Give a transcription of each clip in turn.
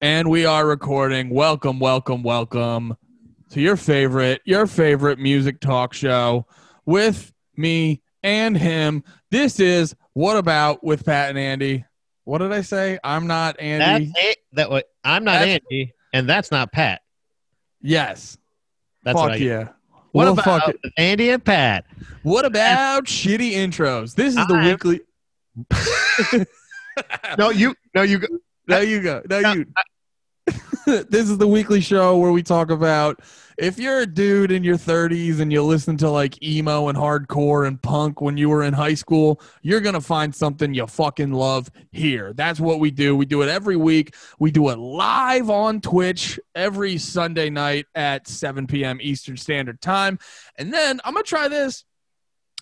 And we are recording. Welcome, welcome, welcome to your favorite, your favorite music talk show with me and him. This is What About with Pat and Andy. What did I say? I'm not Andy. That's it. That what I'm not That's- Andy, and that's not Pat. yes. That's Fuck what I yeah. What Well, about. Andy and Pat? What about shitty intros? This is the I- weekly. No, you. No, you. There you go. There No, you. this is the weekly show where we talk about if you're a dude in your 30s and you listen to like emo and hardcore and punk when you were in high school, you're going to find something you fucking love here. That's what we do. We do it every week. We do it live on Twitch every Sunday night at 7 p.m. Eastern Standard Time. And then I'm going to try this.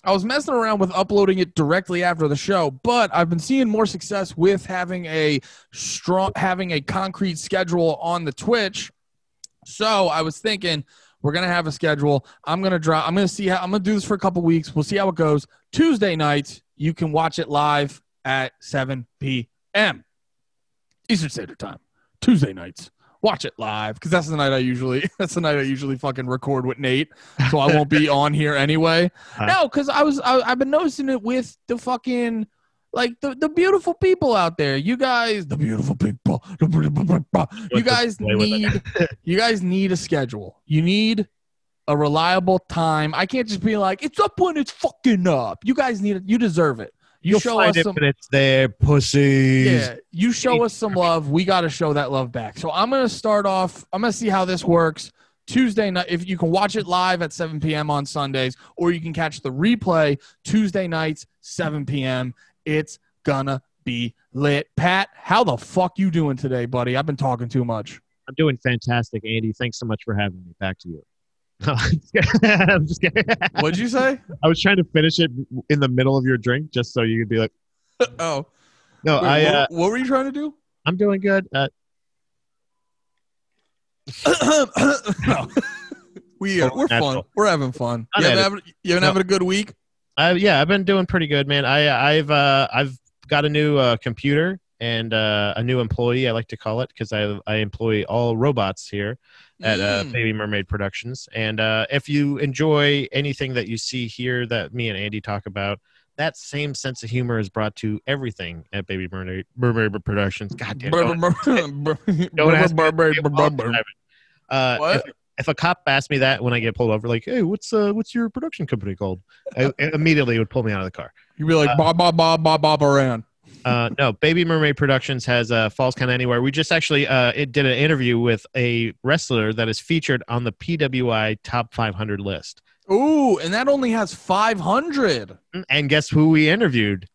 I was messing around with uploading it directly after the show, but I've been seeing more success with having a strong having a concrete schedule on the Twitch. So I was thinking we're gonna have a schedule. I'm gonna drop. I'm gonna see how I'm gonna do this for a couple weeks. We'll see how it goes. Tuesday nights, you can watch it live at 7 p.m. Eastern Standard Time. Tuesday nights, watch it live because that's the night I usually that's the night I usually fucking record with Nate. So I won't be on here anyway. Uh. No, because I was I, I've been noticing it with the fucking like the, the beautiful people out there. You guys, the beautiful people, the beautiful people. You guys just play with need you guys need a schedule. You need a reliable time. I can't just be like it's up when it's fucking up. You guys need it. You deserve it. You You'll show find us it some. when it's there, pussies. Yeah, you show us some love. We got to show that love back. So I'm gonna start off. I'm gonna see how this works. Tuesday night, if you can watch it live at 7 p.m. on Sundays, or you can catch the replay Tuesday nights, 7 p.m. It's gonna be lit. Pat, how the fuck you doing today, buddy? I've been talking too much. I'm doing fantastic, Andy. Thanks so much for having me. Back to you. No, I'm just kidding. I'm just kidding. What'd you say? I was trying to finish it in the middle of your drink, just so you could be like, oh, "No, wait, I, what, uh, what were you trying to do? I'm doing good." Uh, no. We are, Oh, we're fun. We're having fun. I'm You, been at having, you been No. having a good week? I, yeah, I've been doing pretty good, man. I I've uh, I've got a new uh, computer and uh, a new employee. I like to call it because I I employ all robots here at uh, Mm. Baby Mermaid Productions. And uh, if you enjoy anything that you see here that me and Andy talk about, that same sense of humor is brought to everything at Baby Mermaid Mermaid Productions. God damn. Brr, Don't, ask me uh, if, a cop asked me that when I get pulled over, like, "Hey, what's uh, what's your production company called?" I, immediately would pull me out of the car. You'd be like, Bob, Bob, Bob, Bob, Bob around. Uh, no, Baby Mermaid Productions has uh, Falls Count Anywhere. We just actually uh, it did an interview with a wrestler that is featured on the PWI Top 500 list. Ooh, and that only has 500. And guess who we interviewed?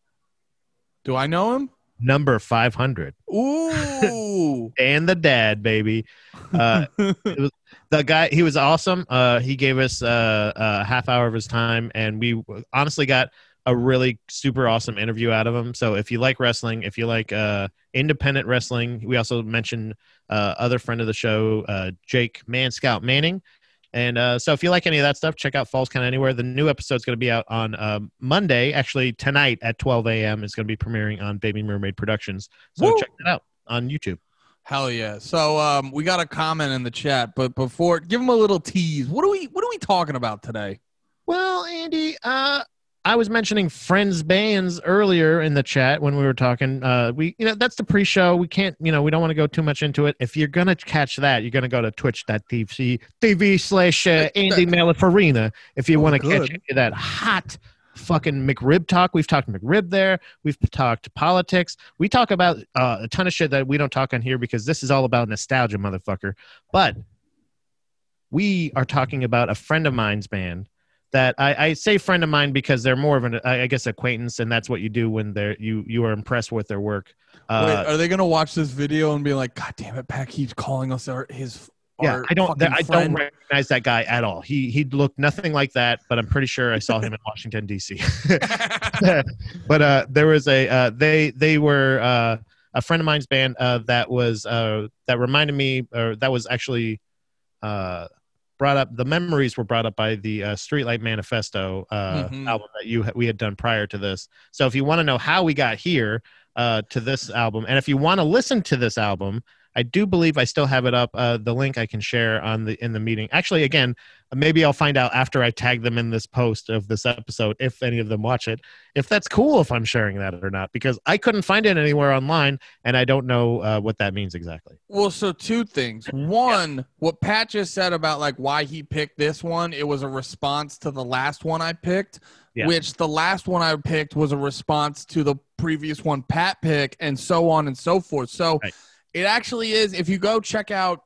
Do I know him? Number 500. Ooh. And the dad, baby. Uh, the guy, he was awesome. Uh, he gave us uh, a half hour of his time, and we honestly got a really super awesome interview out of him. So if you like wrestling, if you like uh, independent wrestling, we also mentioned uh, other friend of the show, uh, Jake Man Scout Manning. And uh, so if you like any of that stuff, check out Falls Count Anywhere. The new episode's going to be out on um, Monday, actually tonight at 12 a.m. It's going to be premiering on Baby Mermaid Productions. So Woo! check it out on YouTube. Hell yeah. So um, we got a comment in the chat, but before give him a little tease. What are we what are we talking about today? Well, Andy, uh, I was mentioning friends bands earlier in the chat when we were talking. Uh, we, you know, that's the pre-show. We can't, you know, we don't want to go too much into it. If you're gonna catch that, you're gonna go to twitch.tv TV slash uh, Andy Malafarina if you Oh, want to catch any of that hot fucking McRib talk. We've talked McRib there. We've talked politics. We talk about uh, a ton of shit that we don't talk on here because this is all about nostalgia, motherfucker. But we are talking about a friend of mine's band that I, I say friend of mine because they're more of an I guess acquaintance, and that's what you do when they're you you are impressed with their work. Wait, Uh, are they gonna watch this video and be like, God damn it, Pat keeps calling us our his yeah, I don't I don't recognize that guy at all. He he looked nothing like that, but I'm pretty sure I saw him in Washington D.C. but uh, there was a uh, they they were uh, a friend of mine's band uh, that was uh, that reminded me or that was actually uh, brought up. The memories were brought up by the uh, Streetlight Manifesto uh, Mhm. album that you we had done prior to this. So if you want to know how we got here uh, to this album, and if you want to listen to this album. I do believe I still have it up. Uh, the link I can share on the in the meeting. Actually, again, maybe I'll find out after I tag them in this post of this episode if any of them watch it, if that's cool if I'm sharing that or not, because I couldn't find it anywhere online, and I don't know uh, what that means exactly. Well, so two things. One, what Pat just said about like why he picked this one, it was a response to the last one I picked, Yeah. which the last one I picked was a response to the previous one Pat picked, and so on and so forth. So Right. It actually is. If you go check out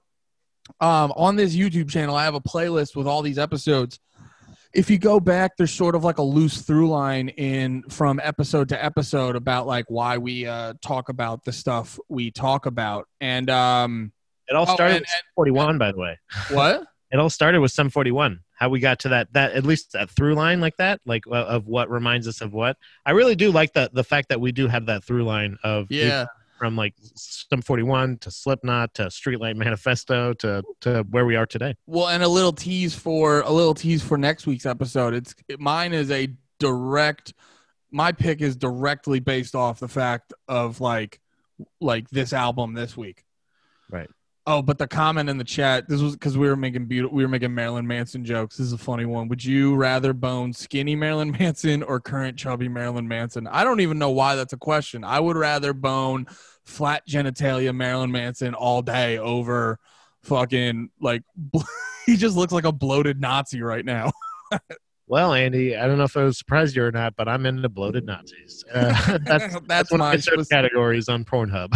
um, on this YouTube channel, I have a playlist with all these episodes. If you go back, there's sort of like a loose through line in from episode to episode about like why we uh, talk about the stuff we talk about, and um, It all Oh, started and- with 41, by the way. what? It all started with Sum 41. How we got to that that at least that through line like that, like uh, of what reminds us of what. I really do like the the fact that we do have that through line of Yeah. From like Sum 41 to Slipknot to Streetlight Manifesto to to where we are today. Well, and a little tease for a little tease for next week's episode. It's mine is a direct. My pick is directly based off the fact of like, like this album this week. Right. Oh, but the comment in the chat. This was because we were making beautiful. We were making Marilyn Manson jokes. This is a funny one. Would you rather bone skinny Marilyn Manson or current chubby Marilyn Manson? I don't even know why that's a question. I would rather bone flat genitalia Marilyn Manson all day over fucking like he just looks like a bloated Nazi right now. Well, Andy, I don't know if I was surprised you or not, but I'm into bloated Nazis. Uh, that's that's, that's one of my my search categories on Pornhub.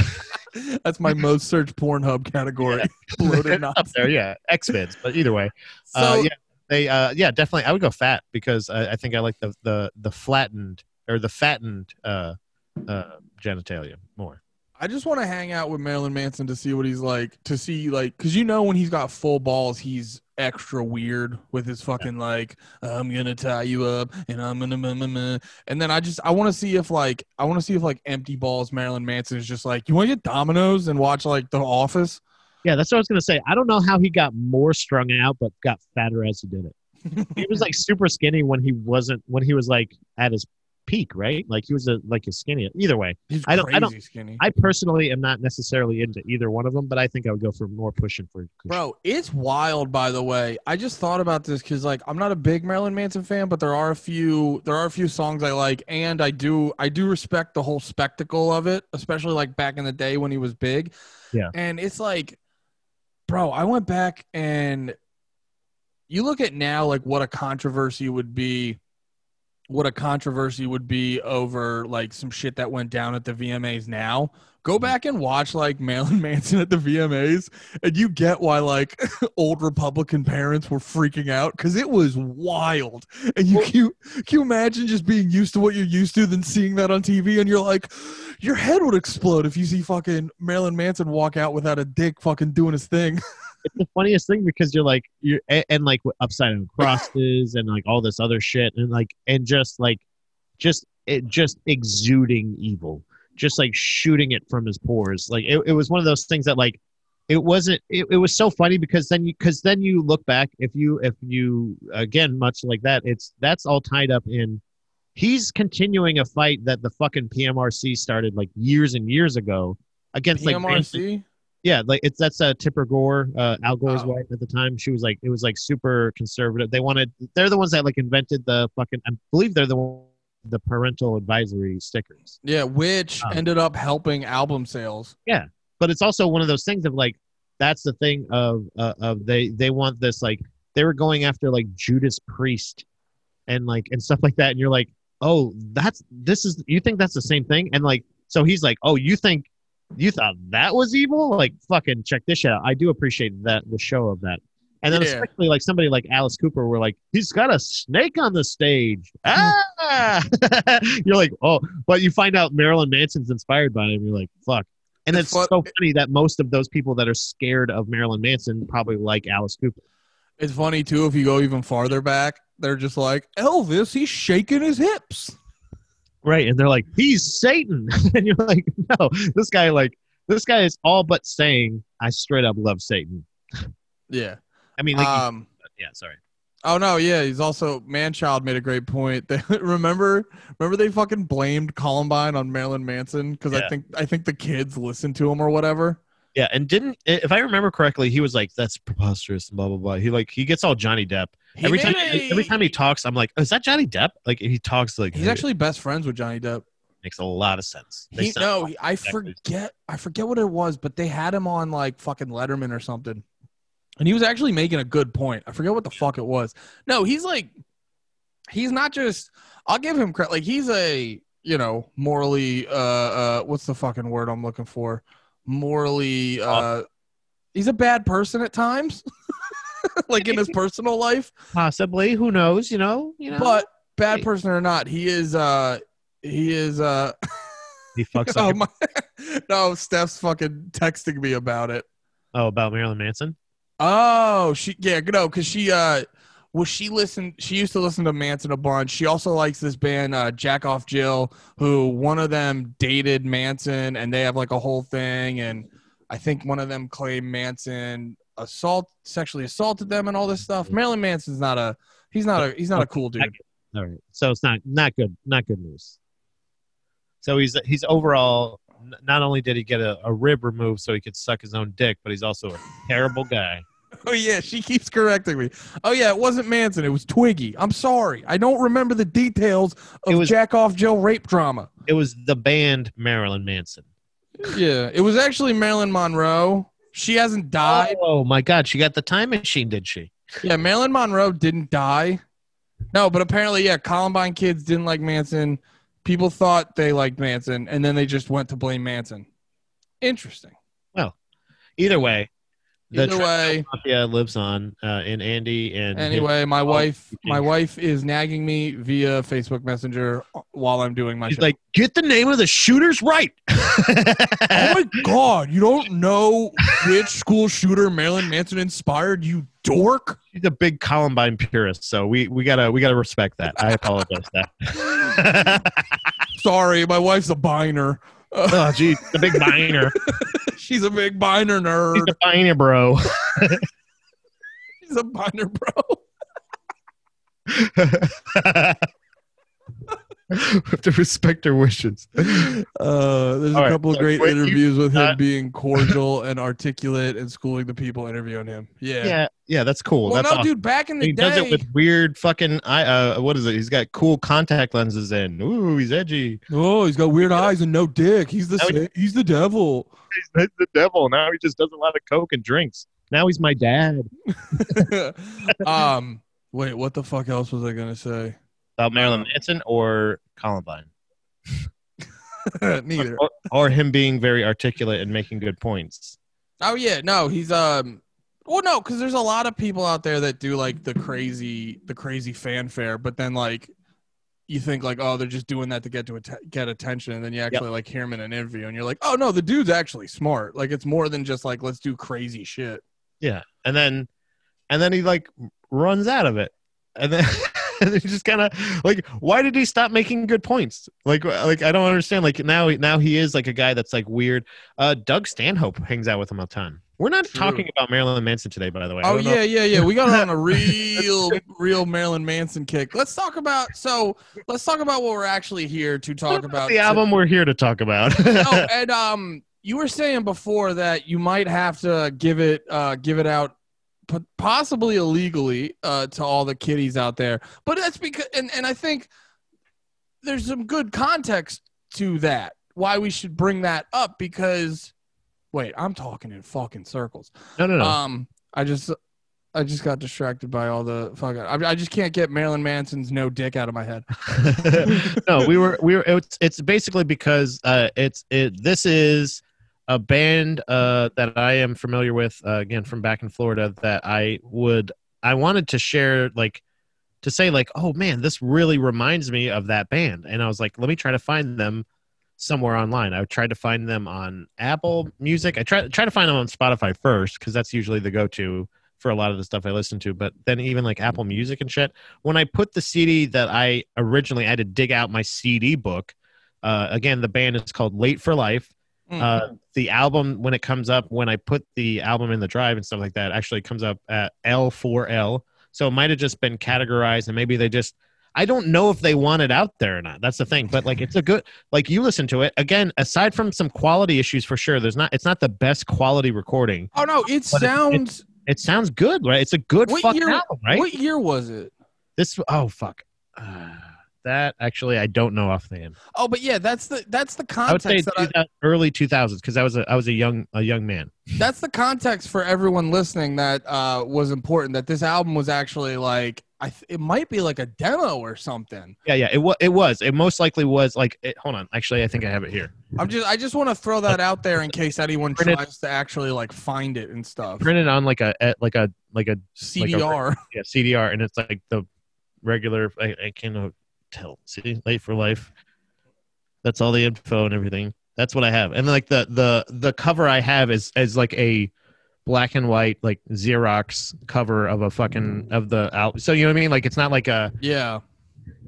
that's my most searched Pornhub category. Bloated Up there, yeah, X vids. But either way, So uh, yeah, they, uh, yeah, definitely. I would go fat because I, I think I like the the the flattened or the fattened uh, uh, genitalia more. I just want to hang out with Marilyn Manson to see what he's like. To see like, cause you know when he's got full balls, he's extra weird with his fucking like, I'm gonna tie you up and I'm gonna, meh, meh, meh." and then I just I want to see if like I want to see if like empty balls Marilyn Manson is just like, you want to get Domino's and watch like The Office. Yeah, that's what I was gonna say. I don't know how he got more strung out, but got fatter as he did it. he was like super skinny when he wasn't when he was like at his peak, right? Like he was a, like his skinny. Either way, He's I don't- crazy I don't- skinny. I personally am not necessarily into either one of them, but I think I would go for more pushing for. Bro, it's wild. By the way, I just thought about this because, like, I'm not a big Marilyn Manson fan, but there are a few. There are a few songs I like, and I do. I do respect the whole spectacle of it, especially like back in the day when he was big. Yeah. And it's like, bro, I went back and you look at now, like, what a controversy would be. What a controversy would be over like some shit that went down at the VMAs now. Go mm-hmm. back and watch like Marilyn Manson at the VMAs and you get why like old Republican parents were freaking out because it was wild. And you can, you can you imagine just being used to what you're used to, then seeing that on TV, and you're like, your head would explode if you see fucking Marilyn Manson walk out without a dick fucking doing his thing. it's the funniest thing because you're like you're and, and like upside down crosses and like all this other shit and like and just like just it just exuding evil just like shooting it from his pores like it, it was one of those things that like it wasn't it, it was so funny because then you because then you look back if you if you again much like that it's that's all tied up in he's continuing a fight that the fucking pmrc started like years and years ago against like PMRC? Yeah, like it's that's uh, Tipper Gore, uh, Al Gore's Oh. wife at the time. She was like, it was like super conservative. They wanted, they're the ones that like invented the fucking. I believe they're the one- the parental advisory stickers. Yeah, which Um, ended up helping album sales. Yeah, but it's also one of those things of like, that's the thing of uh, of they they want this like they were going after like Judas Priest, and like and stuff like that, and you're like, oh, that's this is you think that's the same thing, and like so he's like, oh, you think you thought that was evil? Like, fucking check this shit out. I do appreciate that the show of that. And then Yeah. especially like somebody like Alice Cooper, where like he's got a snake on the stage. Ah, you're like, oh, but you find out Marilyn Manson's inspired by him. You're like, fuck. And It's it's fun- so funny that most of those people that are scared of Marilyn Manson probably like Alice Cooper. It's funny too if you go even farther back, they're just like Elvis, he's shaking his hips. Right. And they're like, he's Satan. and you're like, no, this guy, like, this guy is all but saying, I straight up love Satan. Yeah. I mean, like, Um yeah, sorry. Oh no, yeah, he's also Manchild made a great point. They remember remember they fucking blamed Columbine on Marilyn Manson because I think I think the kids listened to him or whatever. Yeah, and didn't if I remember correctly, he was like, "That's preposterous," and blah blah blah. He like he gets all Johnny Depp He every time. a- Every time he talks, I'm like, oh, "Is that Johnny Depp?" Like he talks like he's actually best friends with Johnny Depp. makes a lot of sense. They He, no, I exactly. forget. I forget what it was, but they had him on like fucking Letterman or something, and he was actually making a good point. I forget what the fuck it was. No, he's like, he's not just. I'll give him credit. Like he's a you know morally. Uh, uh, what's the fucking word I'm looking for? Morally. Uh, he's a bad person at times, like in his personal life. possibly. Who knows? You know. You know. But bad person or not, he is. uh He is. uh he fucks. Oh Like my! No, Steph's fucking texting me about it. oh, about Marilyn Manson. Oh, she yeah, no, because she uh, well, she listened. She used to listen to Manson a bunch. She also likes this band, uh, Jack Off Jill, who one of them dated Manson, and they have like a whole thing. And I think one of them claimed Manson assault, sexually assaulted them, and all this stuff. Marilyn Manson's not a. He's not a. He's not a cool dude. All right. So it's not not good. Not good news. So he's he's overall. Not only did he get a, a rib removed so he could suck his own dick, but he's also a terrible guy. Oh yeah, she keeps correcting me. Oh yeah, it wasn't Manson. It was Twiggy. I'm sorry. I don't remember the details of It was- Jack Off Jill rape drama. It was the band Marilyn Manson. Yeah, it was actually Marilyn Monroe. She hasn't died. Oh my God, she got the time machine, did she? Yeah, Marilyn Monroe didn't die. No, but apparently, yeah, Columbine kids didn't like Manson. People thought they liked Manson, and then they just went to blame Manson. Interesting. Well, either way, the Either way, Mafia lives on uh, in Andy and anyway, my wife, my wife is nagging me via Facebook Messenger while I'm doing my he's show. like, get the name of the shooters right. Oh my god, you don't know which school shooter Marilyn Manson inspired, you dork? He's a big Columbine purist, so we, we gotta we gotta respect that. I apologize. That. Sorry, my wife's a biner. Oh, geez, the big biner. she's a big binder nerd. He's a biner, bro. She's a binder bro. we have to respect her wishes. Uh, there's All a right, couple of great when you- interviews with him uh, being cordial and articulate and schooling the people interviewing him. Yeah. Yeah, yeah, that's cool. Well, that's no, awesome. dude, back in the day. he day, does it with weird fucking eye. Uh, what is it? He's got cool contact lenses in. Ooh, he's edgy. oh, he's got weird eyes and no dick. He's the he- he's the devil. He's the devil. Now he just does a lot of coke and drinks. Now he's my dad. um, wait, what the fuck else was I gonna say? About Marilyn Manson or Columbine, Neither. or, or him being very articulate and making good points. Oh yeah, no, he's um. Well, no, because there's a lot of people out there that do like the crazy, the crazy fanfare, but then like you think like, oh, they're just doing that to get to att- get attention, and then you actually like hear him in an interview, and you're like, oh no, the dude's actually smart. Like it's more than just like let's do crazy shit. Yeah, and then and then he like runs out of it, and then. And then he just kind of like, why did he stop making good points? Like, like I don't understand. Like now, now he is like a guy that's like weird. Uh, Doug Stanhope hangs out with him a ton. We're not True. talking about Marilyn Manson today, by the way. Oh don't know- yeah, yeah, yeah. We got on a real, real Marilyn Manson kick. Let's talk about so. Let's talk about what we're actually here to talk about. the album we're here to talk about. oh, and um, you were saying before that you might have to give it, uh, give it out, p- possibly illegally, uh, to all the kiddies out there. But that's because, and and I think there's some good context to that. Why we should bring that up because, wait, I'm talking in fucking circles. no, no, no. Um, I just. I just got distracted by all the fuck. I, I just can't get Marilyn Manson's no dick out of my head. no, we were we were. It's it's basically because uh, it's it. This is a band uh, that I am familiar with uh, again from back in Florida that I would I wanted to share like to say like oh man this really reminds me of that band and I was like let me try to find them somewhere online. I tried to find them on Apple Music. I tried try to find them on Spotify first because that's usually the go to for a lot of the stuff I listen to. But then even like Apple Music and shit, when I put the CD that I originally I had to dig out my CD book. Uh, again, the band is called Late for Life. Mm. Uh, the album when it comes up when I put the album in the drive and stuff like that actually comes up at L4L. So it might have just been categorized and maybe they just I don't know if they want it out there or not. That's the thing. But like it's a good like you listen to it again. Aside from some quality issues for sure, there's not. It's not the best quality recording. Oh no, it But it- sounds. It sounds good, right? It's a good What fucking year- album, right? What year was it? This oh fuck. Uh, that actually I don't know offhand. Oh, but yeah, that's the that's the context. I would say I, early 2000s because I was a I was a young a young man. that's the context for everyone listening that uh, was important. That this album was actually like, I th- it might be like a demo or something. Yeah, yeah. It was. It was. It most likely was like. It, hold on. Actually, I think I have it here. I'm just I just want to throw that out there in case anyone Print it- tries to actually like find it and stuff. Printed on like a like a like a CDR. yeah, CDR, and it's like the regular. I, I can't tell. See, late for life. That's all the info and everything. That's what I have, and like the the the cover I have is is like a black and white like Xerox cover of a fucking of the out. So you know what I mean? Like it's not like a. yeah.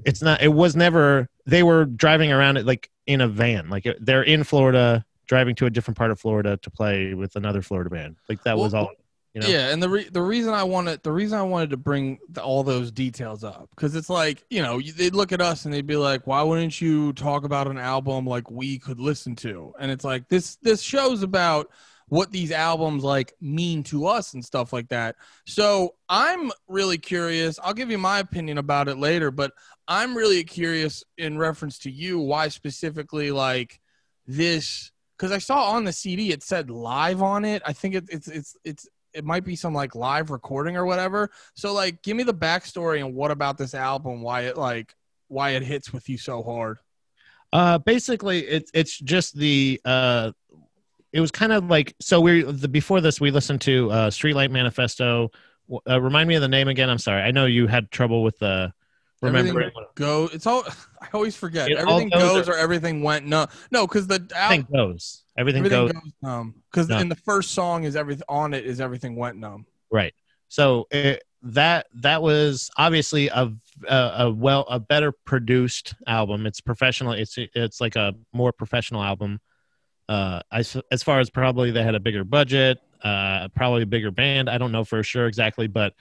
It's not. It was never. They were driving around it like in a van. Like they're in Florida, driving to a different part of Florida to play with another Florida band. Like that was all. You know? Yeah, and the re- the reason I wanted the reason I wanted to bring the, all those details up because it's like you know they'd look at us and they'd be like, why wouldn't you talk about an album like we could listen to? And it's like this this shows about what these albums like mean to us and stuff like that. So I'm really curious. I'll give you my opinion about it later, but I'm really curious in reference to you why specifically like this because I saw on the CD it said live on it. I think it, it's it's it's it might be some like live recording or whatever. So like, give me the backstory and what about this album? Why it like why it hits with you so hard? Uh, basically, it's it's just the uh, it was kind of like so we the before this we listened to uh, Streetlight Manifesto. Uh, remind me of the name again. I'm sorry. I know you had trouble with uh, remembering. Everything go. It's all. I always forget. It everything goes goes or, everything went. No, no, because the al- Everything goes. Everything, everything goes. goes numb. Because in the first song is everything on it is everything went numb. Right. So it, that that was obviously a, a a well a better produced album. It's professional. It's it's like a more professional album. Uh, as as far as probably they had a bigger budget, uh, probably a bigger band. I don't know for sure exactly, but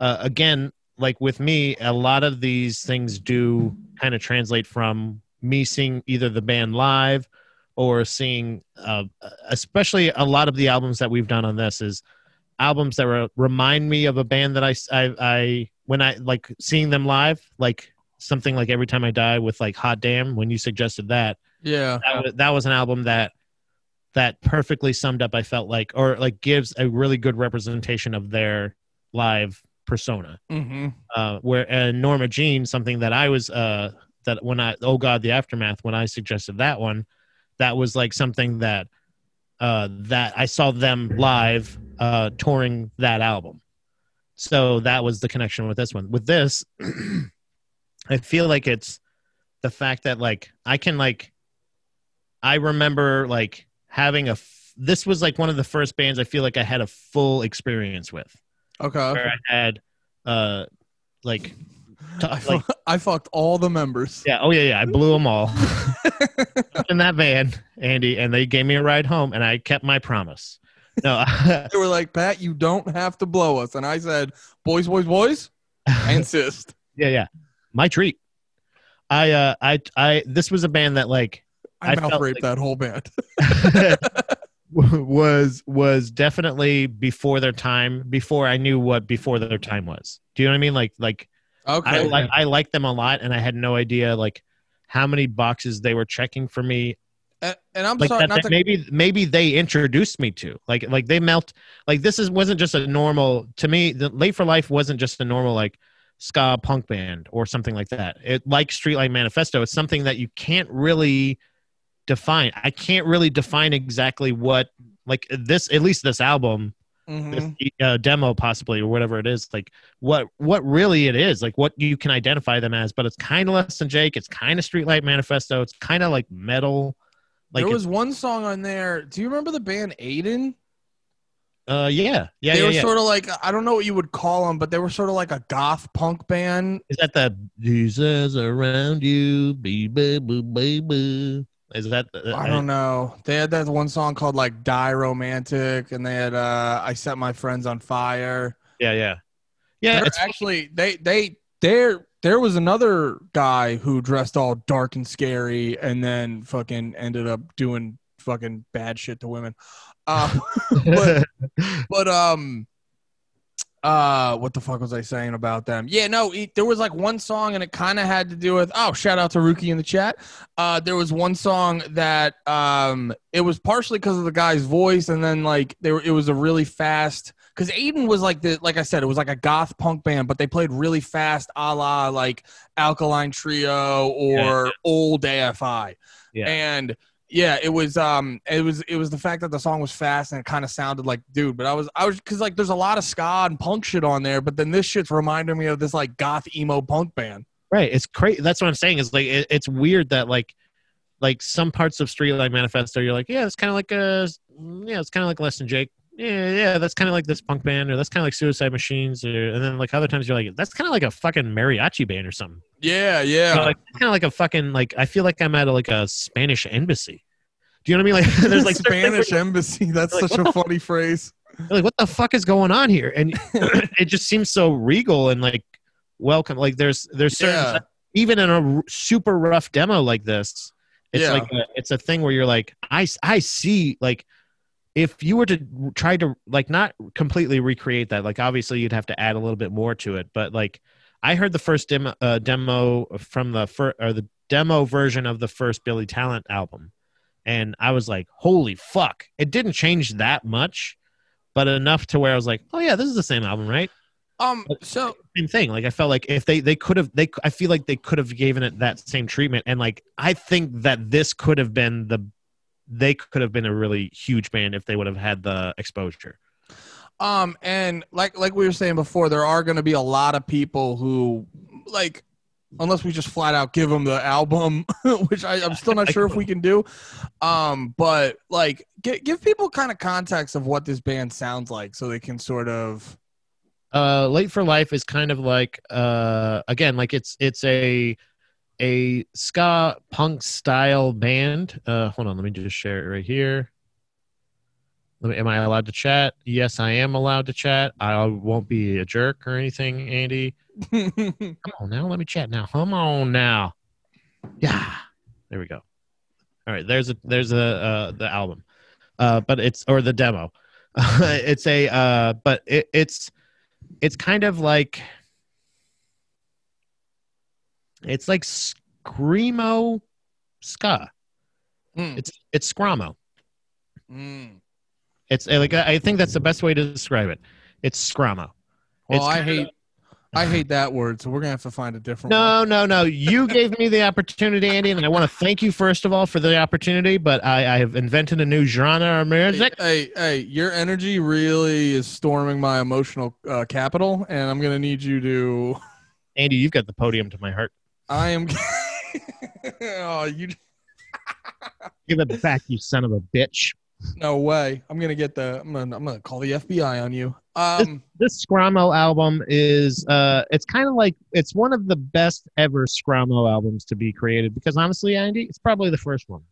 uh, again, like with me, a lot of these things do kind of translate from me seeing either the band live or seeing, uh, especially a lot of the albums that we've done on this is albums that re- remind me of a band that I, I, I, when I like seeing them live, like something like Every Time I Die with like Hot Damn, when you suggested that, Yeah. that was, that was an album that, that perfectly summed up, I felt like, or like gives a really good representation of their live persona. Mm-hmm. Uh, where and Norma Jean, something that I was, uh, that when I, oh God, the aftermath, when I suggested that one, that was like something that, uh, that I saw them live uh, touring that album. So that was the connection with this one. With this, I feel like it's the fact that like I can like I remember like having a f- this was like one of the first bands I feel like I had a full experience with Okay. where I had uh like t- I, like I fucked all the members. yeah oh yeah yeah I blew them all in that van Andy and they gave me a ride home and I kept my promise. No, They were like, Pat, you don't have to blow us. And I said, boys, boys, boys, I insist. Yeah, yeah. My treat. I uh I I this was a band that like I, I mouth raped like- that whole band. was was definitely before their time, before I knew what before their time was. Do you know what I mean? Like like okay I like I liked them a lot and I had no idea like how many boxes they were checking for me and, and I'm like sorry, that, that to maybe maybe they introduced me to like like they melt like this is wasn't just a normal to me the late for life wasn't just a normal like ska punk band or something like that it like streetlight manifesto it's something that you can't really define i can't really define exactly what like this at least this album Mhm. this uh, demo possibly or whatever it is like what what really it is like what you can identify them as but it's kind of less than jake it's kind of streetlight manifesto it's kind of like metal like there was one song on there. Do you remember the band Aiden? Uh, yeah, yeah, they yeah. were yeah. sort of like I don't know what you would call them, but they were sort of like a goth punk band. Is that the Jesus around you, baby, baby? Is that? uh, I don't know. They had that one song called like "Die Romantic," and they had uh, "I Set My Friends on Fire." Yeah, yeah, yeah. They're It's actually they they they're there was another guy who dressed all dark and scary and then fucking ended up doing fucking bad shit to women. Uh, but, but um uh what the fuck was i saying about them yeah no it, there was like one song and it kind of had to do with oh shout out to rookie in the chat uh there was one song that um it was partially because of the guy's voice and then like there it was a really fast because aiden was like the like i said it was like a goth punk band but they played really fast a la like alkaline trio or Yeah. old afi Yeah. and yeah it was um it was it was the fact that the song was fast and it kind of sounded like dude but i was i was because like there's a lot of ska and punk shit on there but then this shit's reminding me of this like goth emo punk band Right. It's crazy. That's what I'm saying. Is like it, it's weird that like like some parts of Streetlight Manifesto, you're like, yeah, it's kind of like a yeah, it's kind of like Less Than Jake. Yeah, yeah, that's kind of like this punk band, or that's kind of like Suicide Machines, or and then like other times you're like, that's kind of like a fucking mariachi band or something. yeah yeah know, like kind of like a fucking like I feel like I'm at a, like a Spanish embassy. Do you know what I mean? Like there's like spanish embassy that's Like, such a funny phrase like what the fuck is going on here? And it just seems so regal and like welcome. Like there's there's certain yeah even in a r- super rough demo like this, it's Yeah. like a, it's a thing where you're like, I I see like if you were to try to like not completely recreate that, like obviously you'd have to add a little bit more to it, but like I heard the first demo uh, demo from the fir- or the demo version of the first Billy Talent album, and I was like, holy fuck! It didn't change that much, but enough to where I was like, oh yeah, this is the same album, right? um so same thing. Like I felt like if they they could have they I feel like they could have given it that same treatment, and like I think that this could have been the they could have been a really huge band if they would have had the exposure. Um, and like like we were saying before, there are going to be a lot of people who like, unless we just flat out give them the album, which I, I'm still not sure if we can do. Um, but like, gi- give people kind of context of what this band sounds like, so they can sort of. Uh, Late for Life is kind of like uh again like it's it's a a ska punk style band. Uh, hold on, let me just share it right here. Let me, am I allowed to chat? Yes, I am allowed to chat. I won't be a jerk or anything, Andy. Come on now, let me chat now. Come on now. Yeah. There we go. All right, there's a there's a uh the album. Uh but it's or the demo. it's a uh but it, it's it's kind of like it's like screamo ska. Mm, It's it's scramo. mm. It's uh, like I think that's the best way to describe it. It's scramo. Well, It's I hate I hate that word, so we're gonna have to find a different one. No, no, no. You gave me the opportunity, Andy, and I want to thank you first of all for the opportunity. But I, I have invented a new genre of music. Hey, hey, your energy really is storming my emotional uh, capital, and I'm gonna need you to. Andy, you've got the podium to my heart. I am. oh, you Give it back, you son of a bitch. no way! I'm gonna get the. I'm gonna. I'm gonna call the FBI on you. Um. This Scramo album is, uh, it's kind of like it's one of the best ever Scramo albums to be created because honestly, Andy, it's probably the first one.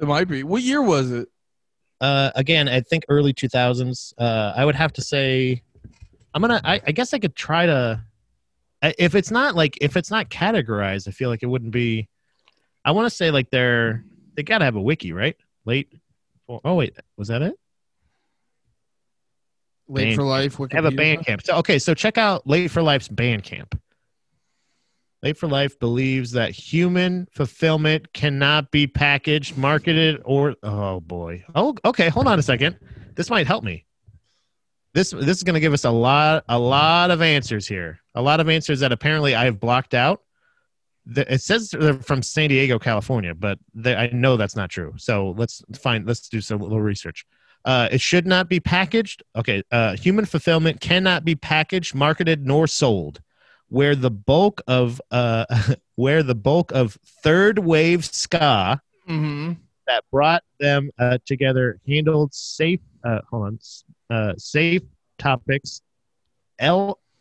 It might be. What year was it? Uh, again, I think early 2000s. Uh, I would have to say, I'm gonna. I, I guess I could try to. If it's not like if it's not categorized, I feel like it wouldn't be. I want to say like they're they got to have a wiki, right? Late. Oh wait, was that it? Late Band- for Life. They have a Wikipedia? Bandcamp. So okay, so check out Late for Life's Bandcamp. Late for Life believes that human fulfillment cannot be packaged, marketed, or oh boy. Oh, okay. Hold on a second. This might help me. This this is going to give us a lot a lot of answers here. A lot of answers that apparently I have blocked out. It says they're from San Diego, California, but they, I know that's not true. So let's find let's do some little research. Uh, it should not be packaged. Okay. Uh, human fulfillment cannot be packaged, marketed, nor sold. Where the bulk of uh, where the bulk of third wave ska Mm-hmm. that brought them uh, together handled safe. Uh, hold on. Uh, safe topics.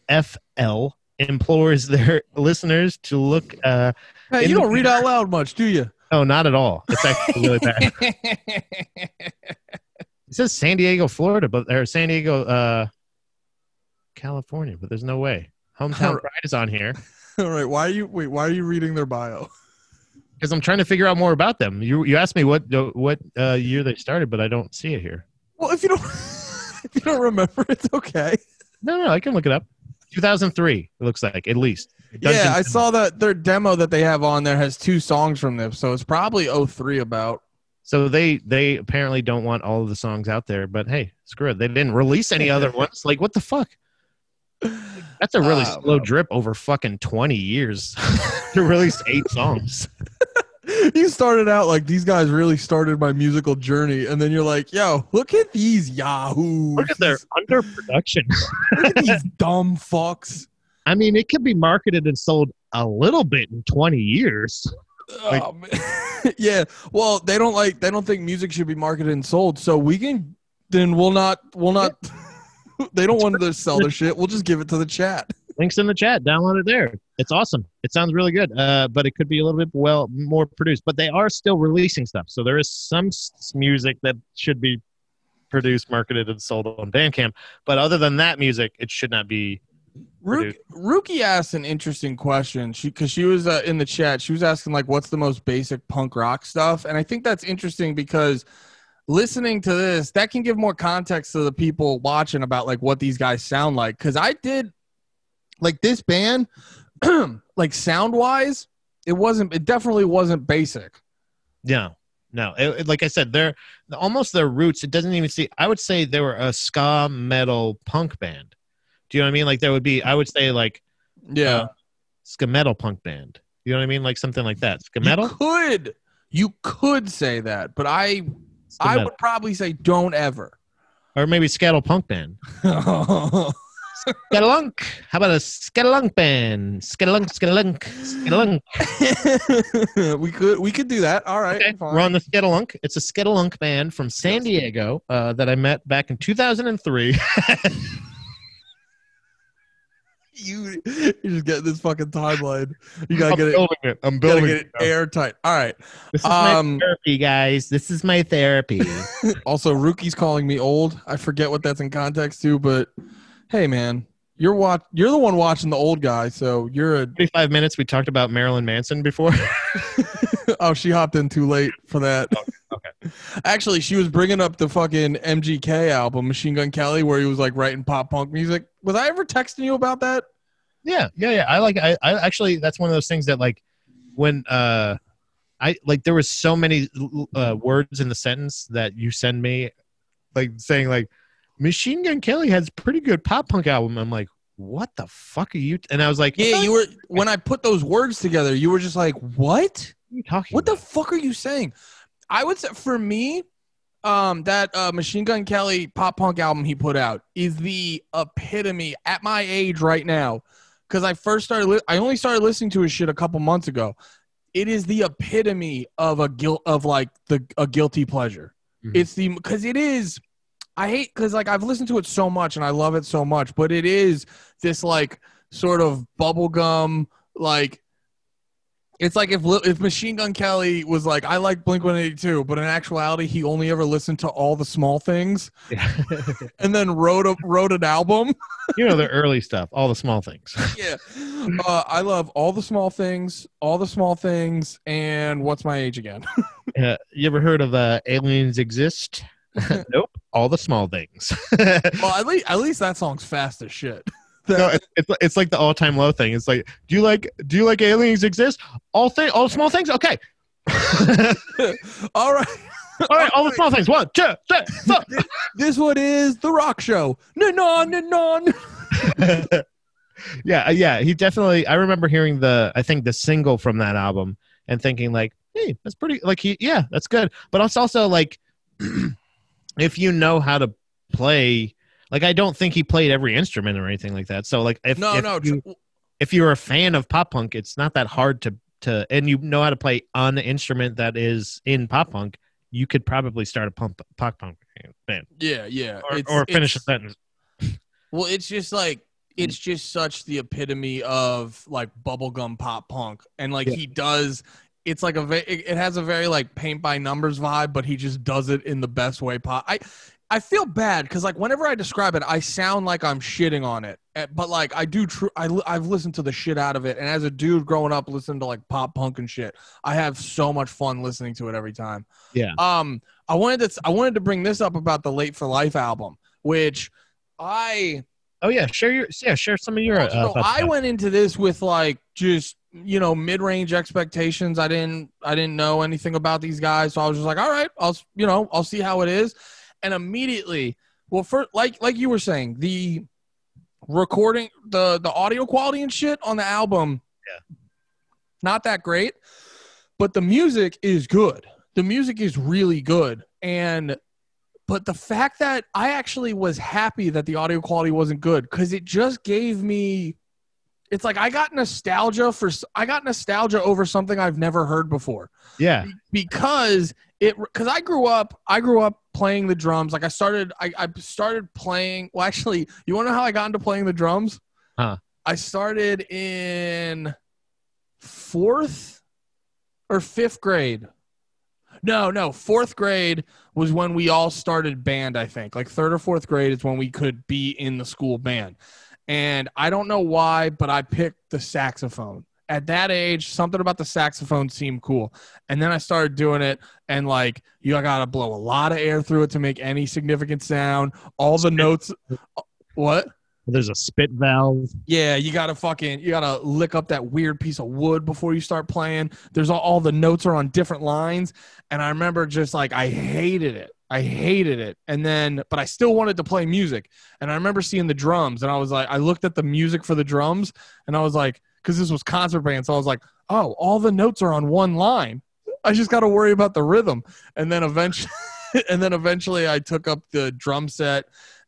LFL implores their listeners to look. Uh, Hey, you don't read out loud much, do you? no, not at all. It's actually really bad. It says San Diego, Florida, but or San Diego, uh, California, but there's no way. Hometown Alright. Pride is on here. All right. Why are you wait? Why are you reading their bio? Because I'm trying to figure out more about them. You you asked me what what uh, year they started, but I don't see it here. Well, if you don't if you don't remember, it's okay. No, no, I can look it up. 2003. It looks like at least. yeah, I saw that their demo that they have on there has two songs from them, so it's probably 03 about. So they they apparently don't want all of the songs out there, but hey, screw it. They didn't release any other ones. Like what the fuck? That's a really Uh, slow drip over fucking 20 years to release eight songs. you started out like these guys really started my musical journey, and then you're like, "Yo, look at these Yahoo! Look at their underproduction. look at these dumb fucks." I mean, it could be marketed and sold a little bit in 20 years. Oh, like- oh, yeah. Well, they don't like they don't think music should be marketed and sold, so we can then we'll not we'll not. they don't want to sell their shit. We'll just give it to the chat. Links in the chat. Download it there. It's awesome. It sounds really good, uh, but it could be a little bit well more produced. But they are still releasing stuff, so there is some s- music that should be produced, marketed, and sold on Bandcamp. But other than that music, it should not be. Rook, Rookie asked an interesting question. She because she was uh, in the chat. She was asking like, "What's the most basic punk rock stuff?" And I think that's interesting because listening to this, that can give more context to the people watching about like what these guys sound like. Because I did like this band, like sound wise, it wasn't. It definitely wasn't basic. No, no. It- it- like I said, they're almost their roots. It doesn't even see. I would say they were a ska metal punk band. Do you know what I mean? Like there would be. I would say like Yeah, Uh, ska metal punk band. You know what I mean? Like something like that. Ska you metal. could you could say that, but I I would probably say don't ever. or maybe scattle punk band. Scatalunk. How about a scatalunk band? Scatalunk, scatalunk, scatalunk. we could we could do that. All right, Okay, we're on the Scatalunk. It's a Scatalunk band from San Diego uh, that I met back in 2003. You you're just getting this fucking timeline. You gotta I'm get it. building it. I'm Gotta building get it it. airtight. All right. This is Um, my therapy, guys. This is my therapy. Also, rookie's calling me old. I forget what that's in context to, but hey, man, you're watch. You're the one watching the old guy, so you're a. 35 minutes. We talked about Marilyn Manson before. oh, she hopped in too late for that. okay. Actually, she was bringing up the fucking MGK album, Machine Gun Kelly, where he was like writing pop punk music. Was I ever texting you about that? yeah, yeah, yeah. I like. I, I actually. That's one of those things that like when uh, I like there was so many uh, words in the sentence that you send me, like saying like Machine Gun Kelly has pretty good pop punk album. I'm like, what the fuck are you? And I was like, Yeah, you were. When I put those words together, you were just like, "What? you talking? What the fuck are you saying?" I would say for me, um, that uh, Machine Gun Kelly pop punk album he put out is the epitome at my age right now. Because I first started, li- I only started listening to his shit a couple months ago. It is the epitome of a guilt of like the a guilty pleasure. Mhm. It's the because it is. I hate because like I've listened to it so much and I love it so much, but it is this like sort of bubblegum like it's like if if Machine Gun Kelly was like I like Blink 182, but in actuality he only ever listened to all the small things Yeah. and then wrote a wrote an album. you know the early stuff, all the small things. yeah. Uh, I love all the small things, all the small things, and what's my age again? Uh, you ever heard of uh, aliens exist? nope. All the small things. well, at least at least that song's fast as shit. no, it's, it's it's like the all time low thing. It's like, do you like do you like aliens exist? All thing, all small things. Okay. all right. all right, all the small things. One, two, three, four. This one is the rock show. No, no, no, no. yeah, yeah. He definitely. I remember hearing the. I think the single from that album and thinking like, hey, that's pretty. Like he, yeah, that's good. But it's also like, if you know how to play. Like I don't think he played every instrument or anything like that. So like if No, if no. you, if you're a fan of pop punk, it's not that hard to to and you know how to play on the instrument that is in pop punk. You could probably start a pump, pop punk band Yeah, yeah. or, It's- or finish a sentence. Well, it's just like it's just such the epitome of like bubblegum pop punk, and like Yeah. he does. It's like a ve- it has a very like paint by numbers vibe, but he just does it in the best way. Pop. I I feel bad because like whenever I describe it, I sound like I'm shitting on it. Eh, But like I do, tr- I I've listened to the shit out of it, and as a dude growing up listening to like pop punk and shit, I have so much fun listening to it every time. Yeah. Um, I wanted to I wanted to bring this up about the Late for Life album, which I Oh yeah, share your yeah, share some of your. Uh, so I went into this with like just you know mid-range expectations. I didn't I didn't know anything about these guys, so I was just like, all right, I'll you know I'll see how it is, and immediately, well, for like like you were saying, the recording the the audio quality and shit on the album, Yeah. not that great, but the music is good. The music is really good, and but the fact that I actually was happy that the audio quality wasn't good because it just gave me. It's like I got nostalgia for I got nostalgia over something I've never heard before. Yeah, because it because I grew up I grew up playing the drums. Like I started I, I started playing well actually you want to know how I got into playing the drums? Huh. I started in fourth or fifth grade. No no fourth grade was when we all started band I think. Like third or fourth grade is when we could be in the school band and I don't know why but I picked the saxophone at that age something about the saxophone seemed cool and then I started doing it, and like you gotta blow a lot of air through it to make any significant sound. All the notes, uh, what? there's a spit valve. Yeah, you gotta fucking you gotta lick up that weird piece of wood before you start playing. There's all, all the notes are on different lines, and I remember just like I hated it. I hated it, and then but I still wanted to play music. And I remember seeing the drums, and I was like, I looked at the music for the drums, and I was like, because this was concert band, so I was like, oh, all the notes are on one line. I just got to worry about the rhythm, and then eventually, and then eventually, I took up the drum set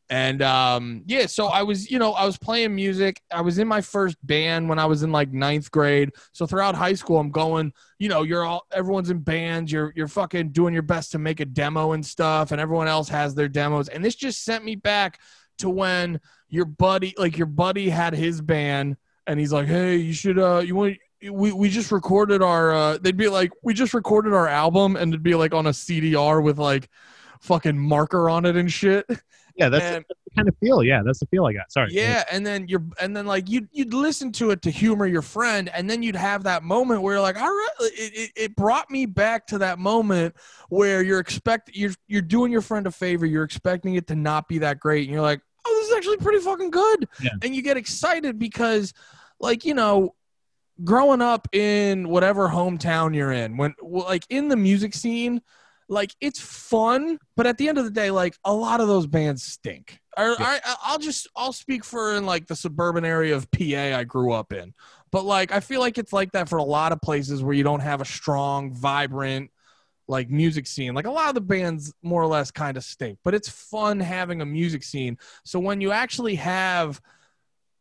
and um yeah so i was you know i was playing music. I was in my first band when i was in like ninth grade. So throughout high school i'm going you know you're all everyone's in bands. You're you're fucking doing your best to make a demo and stuff and everyone else has their demos. And this just sent me back to when your buddy like your buddy had his band and he's like hey you should uh you want we, we just recorded our uh they'd be like we just recorded our album and it'd be like on a cdr with like fucking marker on it and shit Yeah, that's, And- that's the kind of feel. Yeah, that's the feel I got. Sorry. yeah, and then you're and then like you'd you'd listen to it to humor your friend, and then you'd have that moment where you're like, all right, it, it, it brought me back to that moment where you're expect you're you're doing your friend a favor, you're expecting it to not be that great, and you're like, oh, this is actually pretty fucking good, Yeah. and you get excited because, like you know. Growing up in whatever hometown you're in, when like in the music scene, like it's fun, but at the end of the day, like a lot of those bands stink. I, I, I'll just I'll speak for in like the suburban area of PA I grew up in, but like I feel like it's like that for a lot of places where you don't have a strong, vibrant like music scene. Like a lot of the bands more or less kind of stink, but it's fun having a music scene. So when you actually have,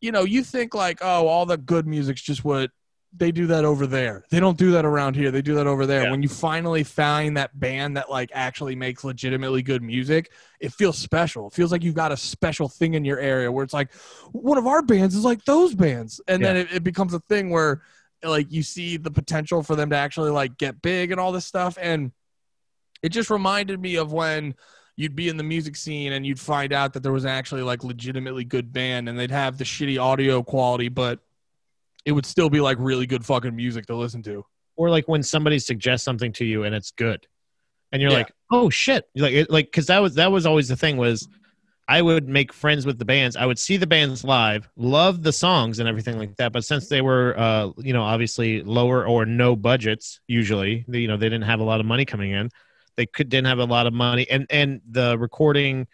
you know, you think like, oh, all the good music's just what they do that over there. They don't do that around here. They do that over there. Yeah. When you finally find that band that like actually makes legitimately good music, it feels special. It feels like you've got a special thing in your area where it's like one of our bands is like those bands. And then it, it becomes a thing where like you see the potential for them to actually like get big and all this stuff. And it just reminded me of when you'd be in the music scene and you'd find out that there was actually like legitimately good band and they'd have the shitty audio quality, but it would still be like really good fucking music to listen to. or like when somebody suggests something to you and it's good. And you're Yeah. like oh shit. You're like it, like because that was that was always the thing was i would make friends with the bands. I would see the bands live love the songs and everything like that. But since they were uh you know obviously lower or no budgets usually you know they didn't have a lot of money coming in. They could didn't have a lot of money. And and the recording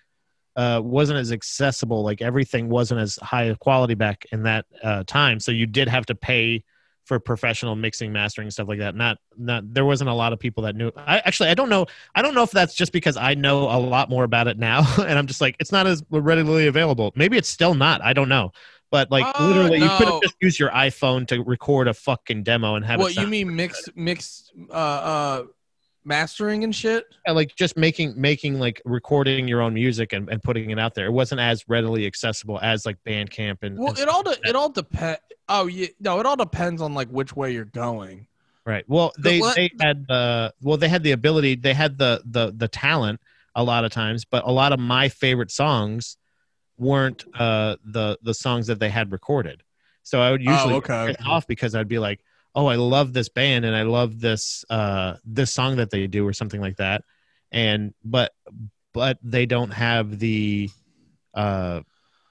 uh, wasn't as accessible. Like everything wasn't as high quality back in that uh, time. So you did have to pay for professional mixing, mastering, stuff like that. Not, not there wasn't a lot of people that knew. I actually, I don't know. I don't know if that's just because I know a lot more about it now, and I'm just like, it's not as readily available. Maybe it's still not. I don't know. But like Uh, literally, you could have just used your iPhone to record a fucking demo and have What you mean mix mix uh uh mastering and shit? Yeah, like just making making like recording your own music and, and putting it out there. It wasn't as readily accessible as like Bandcamp and Well, and it all stuff like it all depends. Oh, yeah, no, it all depends on like which way you're going. Right. Well, they they had uh well they had the ability they had the the the talent a lot of times, but a lot of my favorite songs weren't uh, the the songs that they had recorded. So I would usually Oh, okay. get off because I'd be like, "Oh, I love this band and I love this uh, this song that they do or something like that." And but but they don't have the uh,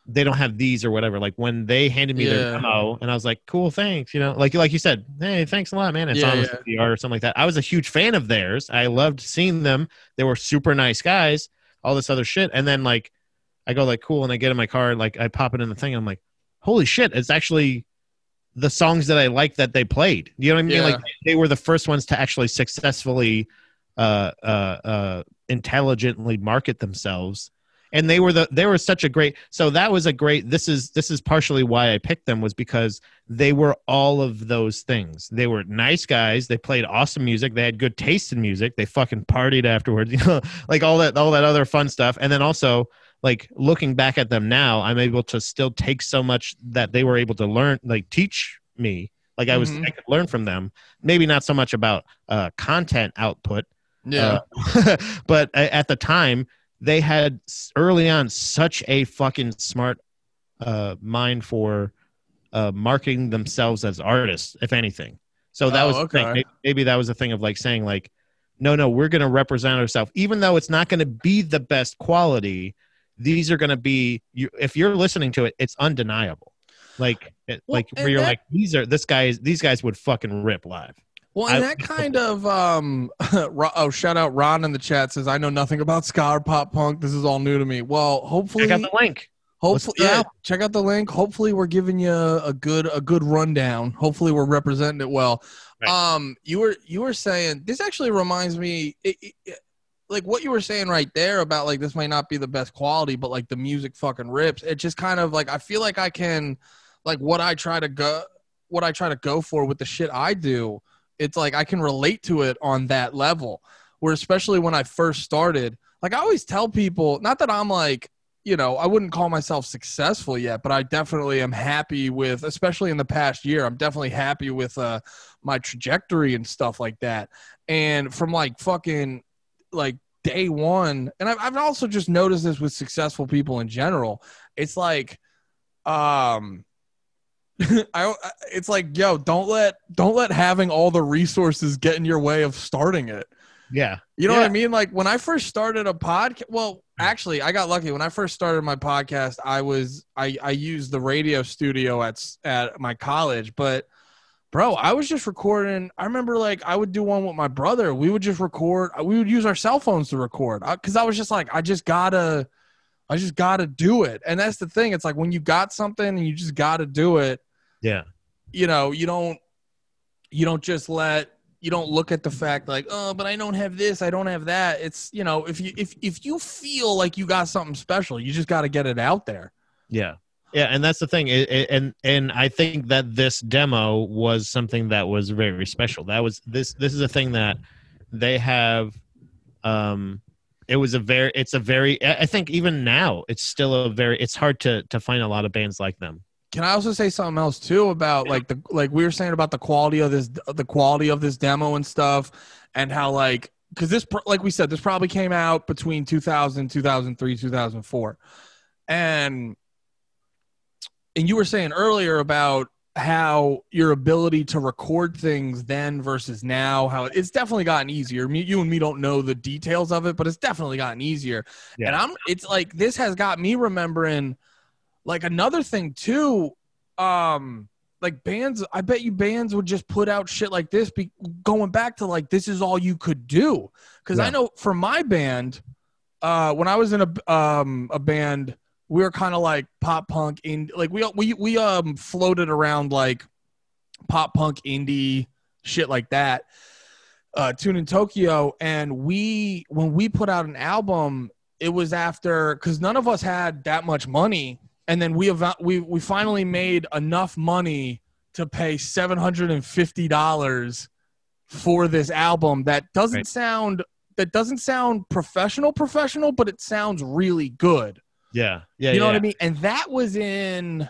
they don't have these or whatever. Like when they handed me Yeah. their demo, and I was like, "Cool, thanks." You know, like like you said, "Hey, thanks a lot, man." It's Yeah, on yeah. the CDR or something like that. I was a huge fan of theirs. I loved seeing them. They were super nice guys. All this other shit, and then like I go like, "Cool," and I get in my car, and like I pop it in the thing, and I'm like, "Holy shit!" It's actually the songs that I like that they played. You know what I mean? Yeah. Like they were the first ones to actually successfully, uh, uh, uh, intelligently market themselves and they were the they were such a great so that was a great this is this is partially why i picked them was because they were all of those things they were nice guys they played awesome music they had good taste in music they fucking partied afterwards you know like all that all that other fun stuff and then also like looking back at them now i'm able to still take so much that they were able to learn like teach me like i was Mhm. i could learn from them maybe not so much about uh content output Yeah. uh, but at the time, they had early on such a fucking smart uh, mind for uh, marketing themselves as artists, if anything. So that Oh, was okay. May- Maybe that was a thing of like saying like, no, no, we're going to represent ourselves, even though it's not going to be the best quality. These are going to be. You, if you're listening to it, it's undeniable. Like, it, Well, like where you're that- like, these are this guys. These guys would fucking rip live. Well, and I- that kind of um, oh, shout out Ron in the chat says I know nothing about ska or pop punk. This is all new to me. Well, hopefully, Check out the link. hopefully, yeah. Check out the link. Hopefully, we're giving you a good a good rundown. Hopefully, we're representing it well. Right. Um, you were you were saying this actually reminds me, it- like what you were saying right there about like this might not be the best quality, but like the music fucking rips. It just kind of like I feel like I can, like what I try to go, what I try to go for with the shit I do it's like I can relate to it on that level. Where especially when I first started, like I always tell people, not that I'm like, you know, I wouldn't call myself successful yet, but I definitely am happy with, especially in the past year, I'm definitely happy with uh my trajectory and stuff like that. And from like fucking like day one, and I've, I've also just noticed this with successful people in general. It's like, um, I it's like yo don't let don't let having all the resources get in your way of starting it. Yeah. You know what I mean? Like when I first started a podcast, well, actually, I got lucky. When I first started my podcast, I was I I used the radio studio at at my college, but bro, I was just recording. I remember like I would do one with my brother. We would just record. uh, We would use our cell phones to record because I was just like, I just gotta, I just gotta do it. And that's the thing. It's like when you got something and you just gotta do it Yeah. you know you don't you don't just let you don't look at the fact like oh but i don't have this i don't have that it's you know if you if if you feel like you got something special you just got to get it out there Yeah. Yeah, and that's the thing, it, it- and and I think that this demo was something that was very special. That was this this is a thing that they have. Um, it was a very it's a very I I think even now it's still a very it's hard to to find a lot of bands like them. can i also say something else too about like the like we were saying about the quality of this the quality of this demo and stuff and how like because this like we said this probably came out between 2000 2003 2004 and and you were saying earlier about how your ability to record things then versus now how it's definitely gotten easier. Me, you and me don't know the details of it but it's definitely gotten easier. Yeah. and i'm it's like this has got me remembering like another thing too um like bands i bet you bands would just put out shit like this be going back to like this is all you could do. Because i know for my band uh when i was in a um a band we were kind of like pop punk in like we we we um floated around like pop punk indie shit like that uh tune in tokyo. And we when we put out an album it was after because none of us had that much money. And then we eva- we we finally made enough money to pay seven hundred and fifty dollars for this album that doesn't Right. sound that doesn't sound professional professional but it sounds really good Yeah, yeah, you know yeah. what I mean? And that was in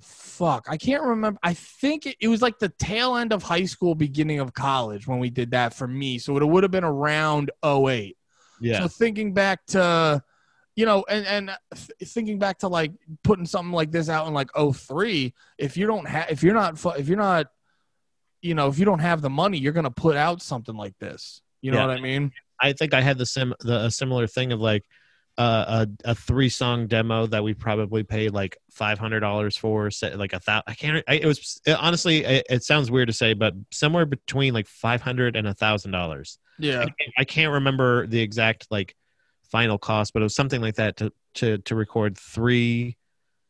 fuck, I can't remember. I think it, it was like the tail end of high school, beginning of college when we did that for me. So it would have been around 08. Yeah. So thinking back to, you know, and and th- thinking back to like putting something like this out in like 03, if you don't have, if you're not, fu- if you're not, you know, if you don't have the money, you're gonna put out something like this. You know Yeah. what I mean? I think I had the sim the a similar thing of like a a three song demo that we probably paid like five hundred dollars for, set like a thousand. I can't. I, it was it, honestly. It, it sounds weird to say, but somewhere between like five hundred and a thousand dollars. Yeah. I can't, I can't remember the exact like final cost, but it was something like that to to to record three,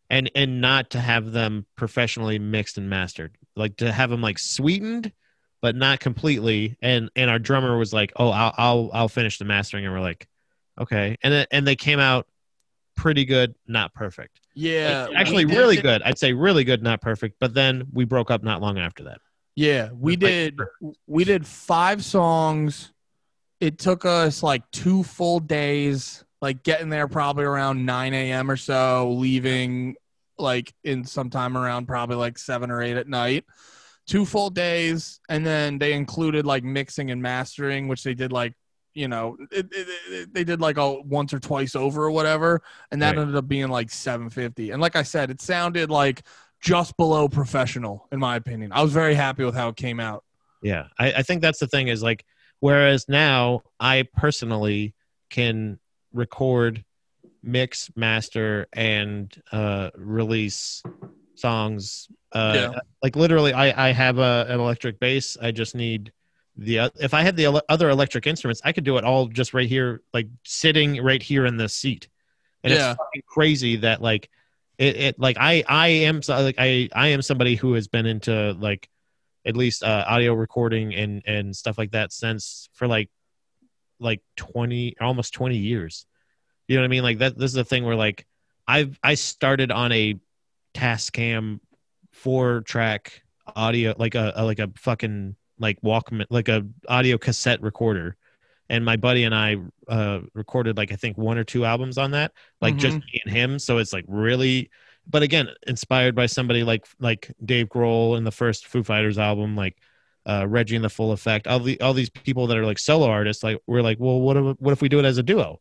and and not to have them professionally mixed and mastered, like to have them like sweetened, but not completely. And and our drummer was like, "Oh, I'll I'll I'll finish the mastering," and we're like, "Okay," and it- and they came out pretty good, not perfect. Yeah. Like, actually, we really good. I'd say really good, not perfect. But then we broke up not long after that. Yeah, we Like, did. We did five songs. It took us like two full days, like getting there probably around 9 a.m. or so, leaving like in sometime around probably like seven or eight at night. Two full days, and then they included like mixing and mastering, which they did like you know it, it, it- they did like a once or twice over or whatever, and that Right. ended up being like 750. And like I said, it sounded like just below professional in my opinion. I was very happy with how it came out. Yeah, I, I think that's the thing is like, whereas now I personally can record, mix, master, and uh, release songs. Uh, Yeah. Like literally, I I have a, an electric bass. I just need the if I had the other electric instruments, I could do it all just right here, like sitting right here in this seat. And Yeah. it's fucking crazy that like it, it like I I am like I I am somebody who has been into like at least uh, audio recording and and stuff like that since for like like 20 almost 20 years you know what i mean like that this is the thing where like i've i started on a tascam four track audio like a, a like a fucking like walkman like a audio cassette recorder. And my buddy and i uh recorded like i think one or two albums on that like just me and him. So it's like really but again inspired by somebody like like dave grohl in the first foo fighters album like uh reggie and the full effect. All the all these people that are like solo artists like we're like well what if, what if we do it as a duo?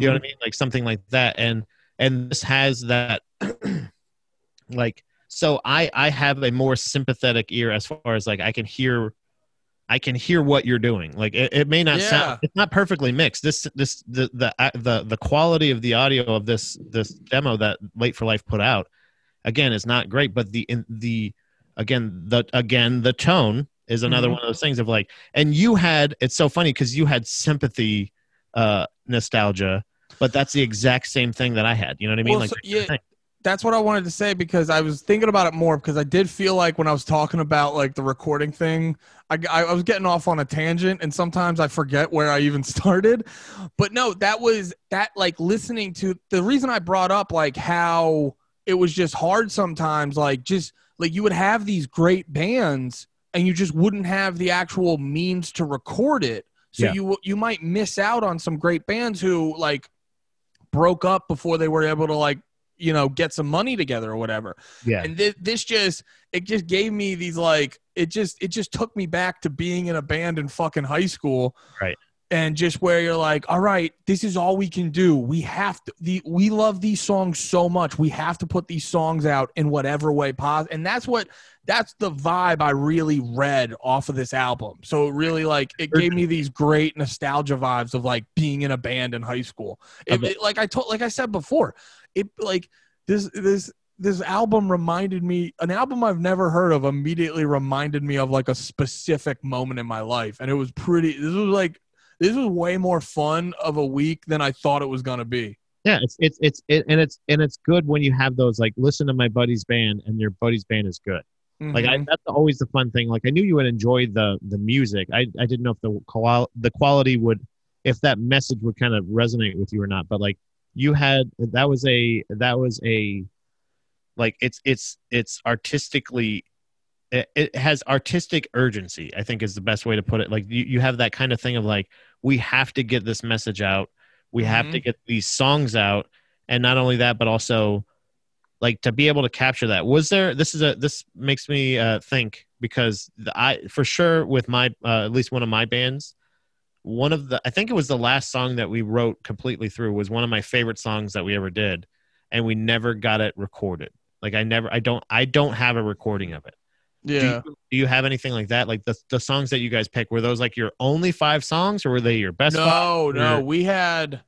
You know what I mean? Like something like that. And and this has that like so I I have a more sympathetic ear as far as like I can hear I can hear what you're doing. Like it, it may not Yeah. sound it's not perfectly mixed. This this the the the the quality of the audio of this this demo that Late for Life put out again is not great, but the in the again the again the tone is another Mhm. one of those things of like and you had it's so funny because you had sympathy uh nostalgia but that's the exact same thing that i had you know what i mean Well, like so- yeah. That's what I wanted to say because I was thinking about it more because I did feel like when I was talking about like the recording thing, I, I, was getting off on a tangent and sometimes I forget where I even started. But no, that was that like listening to the reason I brought up like how it was just hard sometimes, like just like you would have these great bands and you just wouldn't have the actual means to record it. So Yeah. you you might miss out on some great bands who like broke up before they were able to like you know get some money together or whatever. Yeah. And this, this just it just gave me these like it just it just took me back to being in a band in fucking high school Right. and just where you're like all right this is all we can do. We have to the we love these songs so much. We have to put these songs out in whatever way possible and that's what that's the vibe i really read off of this album. So it really like it gave me these great nostalgia vibes of like being in a band in high school. It, it- like i told like i said before it like this this this album reminded me an album I've never heard of immediately reminded me of like a specific moment in my life and it was pretty this was like this was way more fun of a week than I thought it was going to be. yeah it's it's it's it, and it's and it's good when you have those like listen to my buddy's band and your buddy's band is good like I, Mhm. that's always the fun thing like i knew you would enjoy the the music i i didn't know if the qual the quality would if that message would kind of resonate with you or not but like you had that was a that was a like it's it's it's artistically it, it has artistic urgency i think is the best way to put it. Like you, you have that kind of thing of like we have to get this message out. We have to get these songs out. And not only that but also like to be able to capture that. Was there this is a this makes me uh think because the, i for sure with my uh, at least one of my bands one of the I think it was the last song that we wrote completely through was one of my favorite songs that we ever did, and we never got it recorded. Like I never, I don't, I don't have a recording of it. Yeah. Do you, do you have anything like that? Like the the songs that you guys pick were those like your only five songs, or were they your best? no, five? no, Or- we had.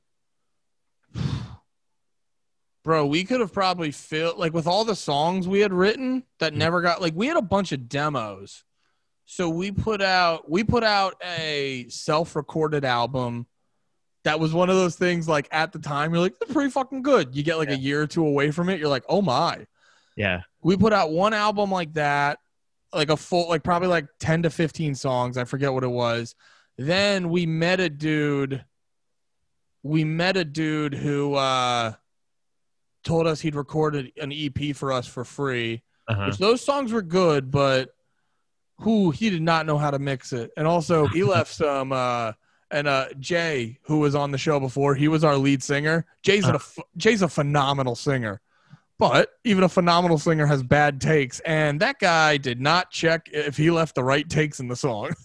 Bro, we could have probably filled like with all the songs we had written that Mhm. never got like we had a bunch of demos. So we put out we put out a self-recorded album that was one of those things like at the time you're like it's pretty fucking good. You get like Yeah. a year or two away from it, you're like, "Oh my." Yeah. we put out one album like that like a full like probably like 10 to 15 songs i forget what it was then we met a dude we met a dude who uh told us he'd recorded an ep for us for free Uh-huh. which those songs were good but who he did not know how to mix it. And also he left some uh and uh jay who was on the show before he was our lead singer. Jay's a jay's a phenomenal singer. But even a phenomenal singer has bad takes and that guy did not check if he left the right takes in the song.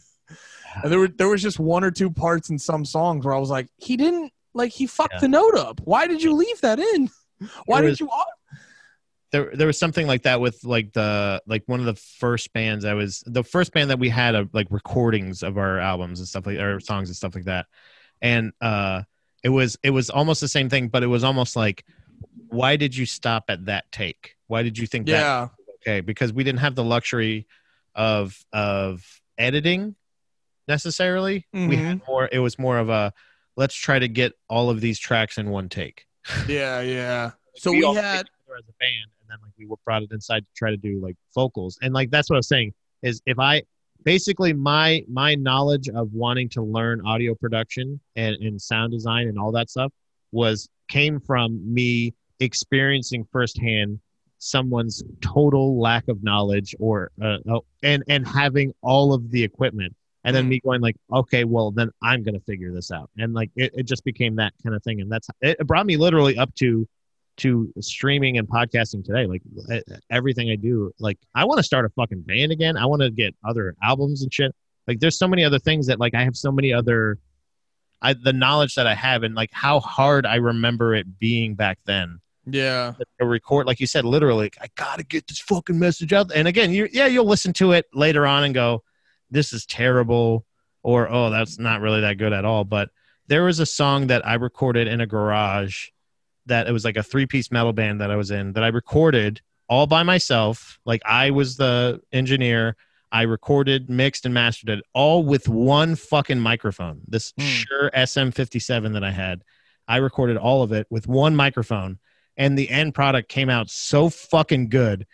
And there were there was just one or two parts in some songs where i was like he didn't like he fucked Yeah. the note up. Why did you leave that in? Why There did was- you there there was something like that with like the like one of the first bands I was the first band that we had of like recordings of our albums and stuff like our songs and stuff like that. And uh it was it was almost the same thing, but it was almost like why did you stop at that take? Why did you think that yeah was okay? Because we didn't have the luxury of of editing necessarily. We had more it was more of a let's try to get all of these tracks in one take. Yeah, yeah. So we, all had played together as a band, and then like we brought it inside to try to do like vocals, and like that's what I was saying is if I basically my my knowledge of wanting to learn audio production and, and sound design and all that stuff was came from me experiencing firsthand someone's total lack of knowledge or uh, oh, and and having all of the equipment. And then Hmm. me going like okay well then i'm gonna figure this out. And like it, it just became that kind of thing. And that's it brought me literally up to to streaming and podcasting today like everything i do like i want to start a fucking band again. I want to get other albums and shit. Like there's so many other things that like i have so many other i the knowledge that i have and like how hard i remember it being back then. Yeah. to record like you said literally i gotta get this fucking message out. And again you yeah you'll listen to it later on and go this is terrible or oh that's not really that good at all. But there was a song that i recorded in a garage that it was like a three piece metal band that i was in that i recorded all by myself like i was the engineer i recorded mixed and mastered it all with one fucking microphone this Hmm. Shure sm57 that i had i recorded all of it with one microphone and the end product came out so fucking good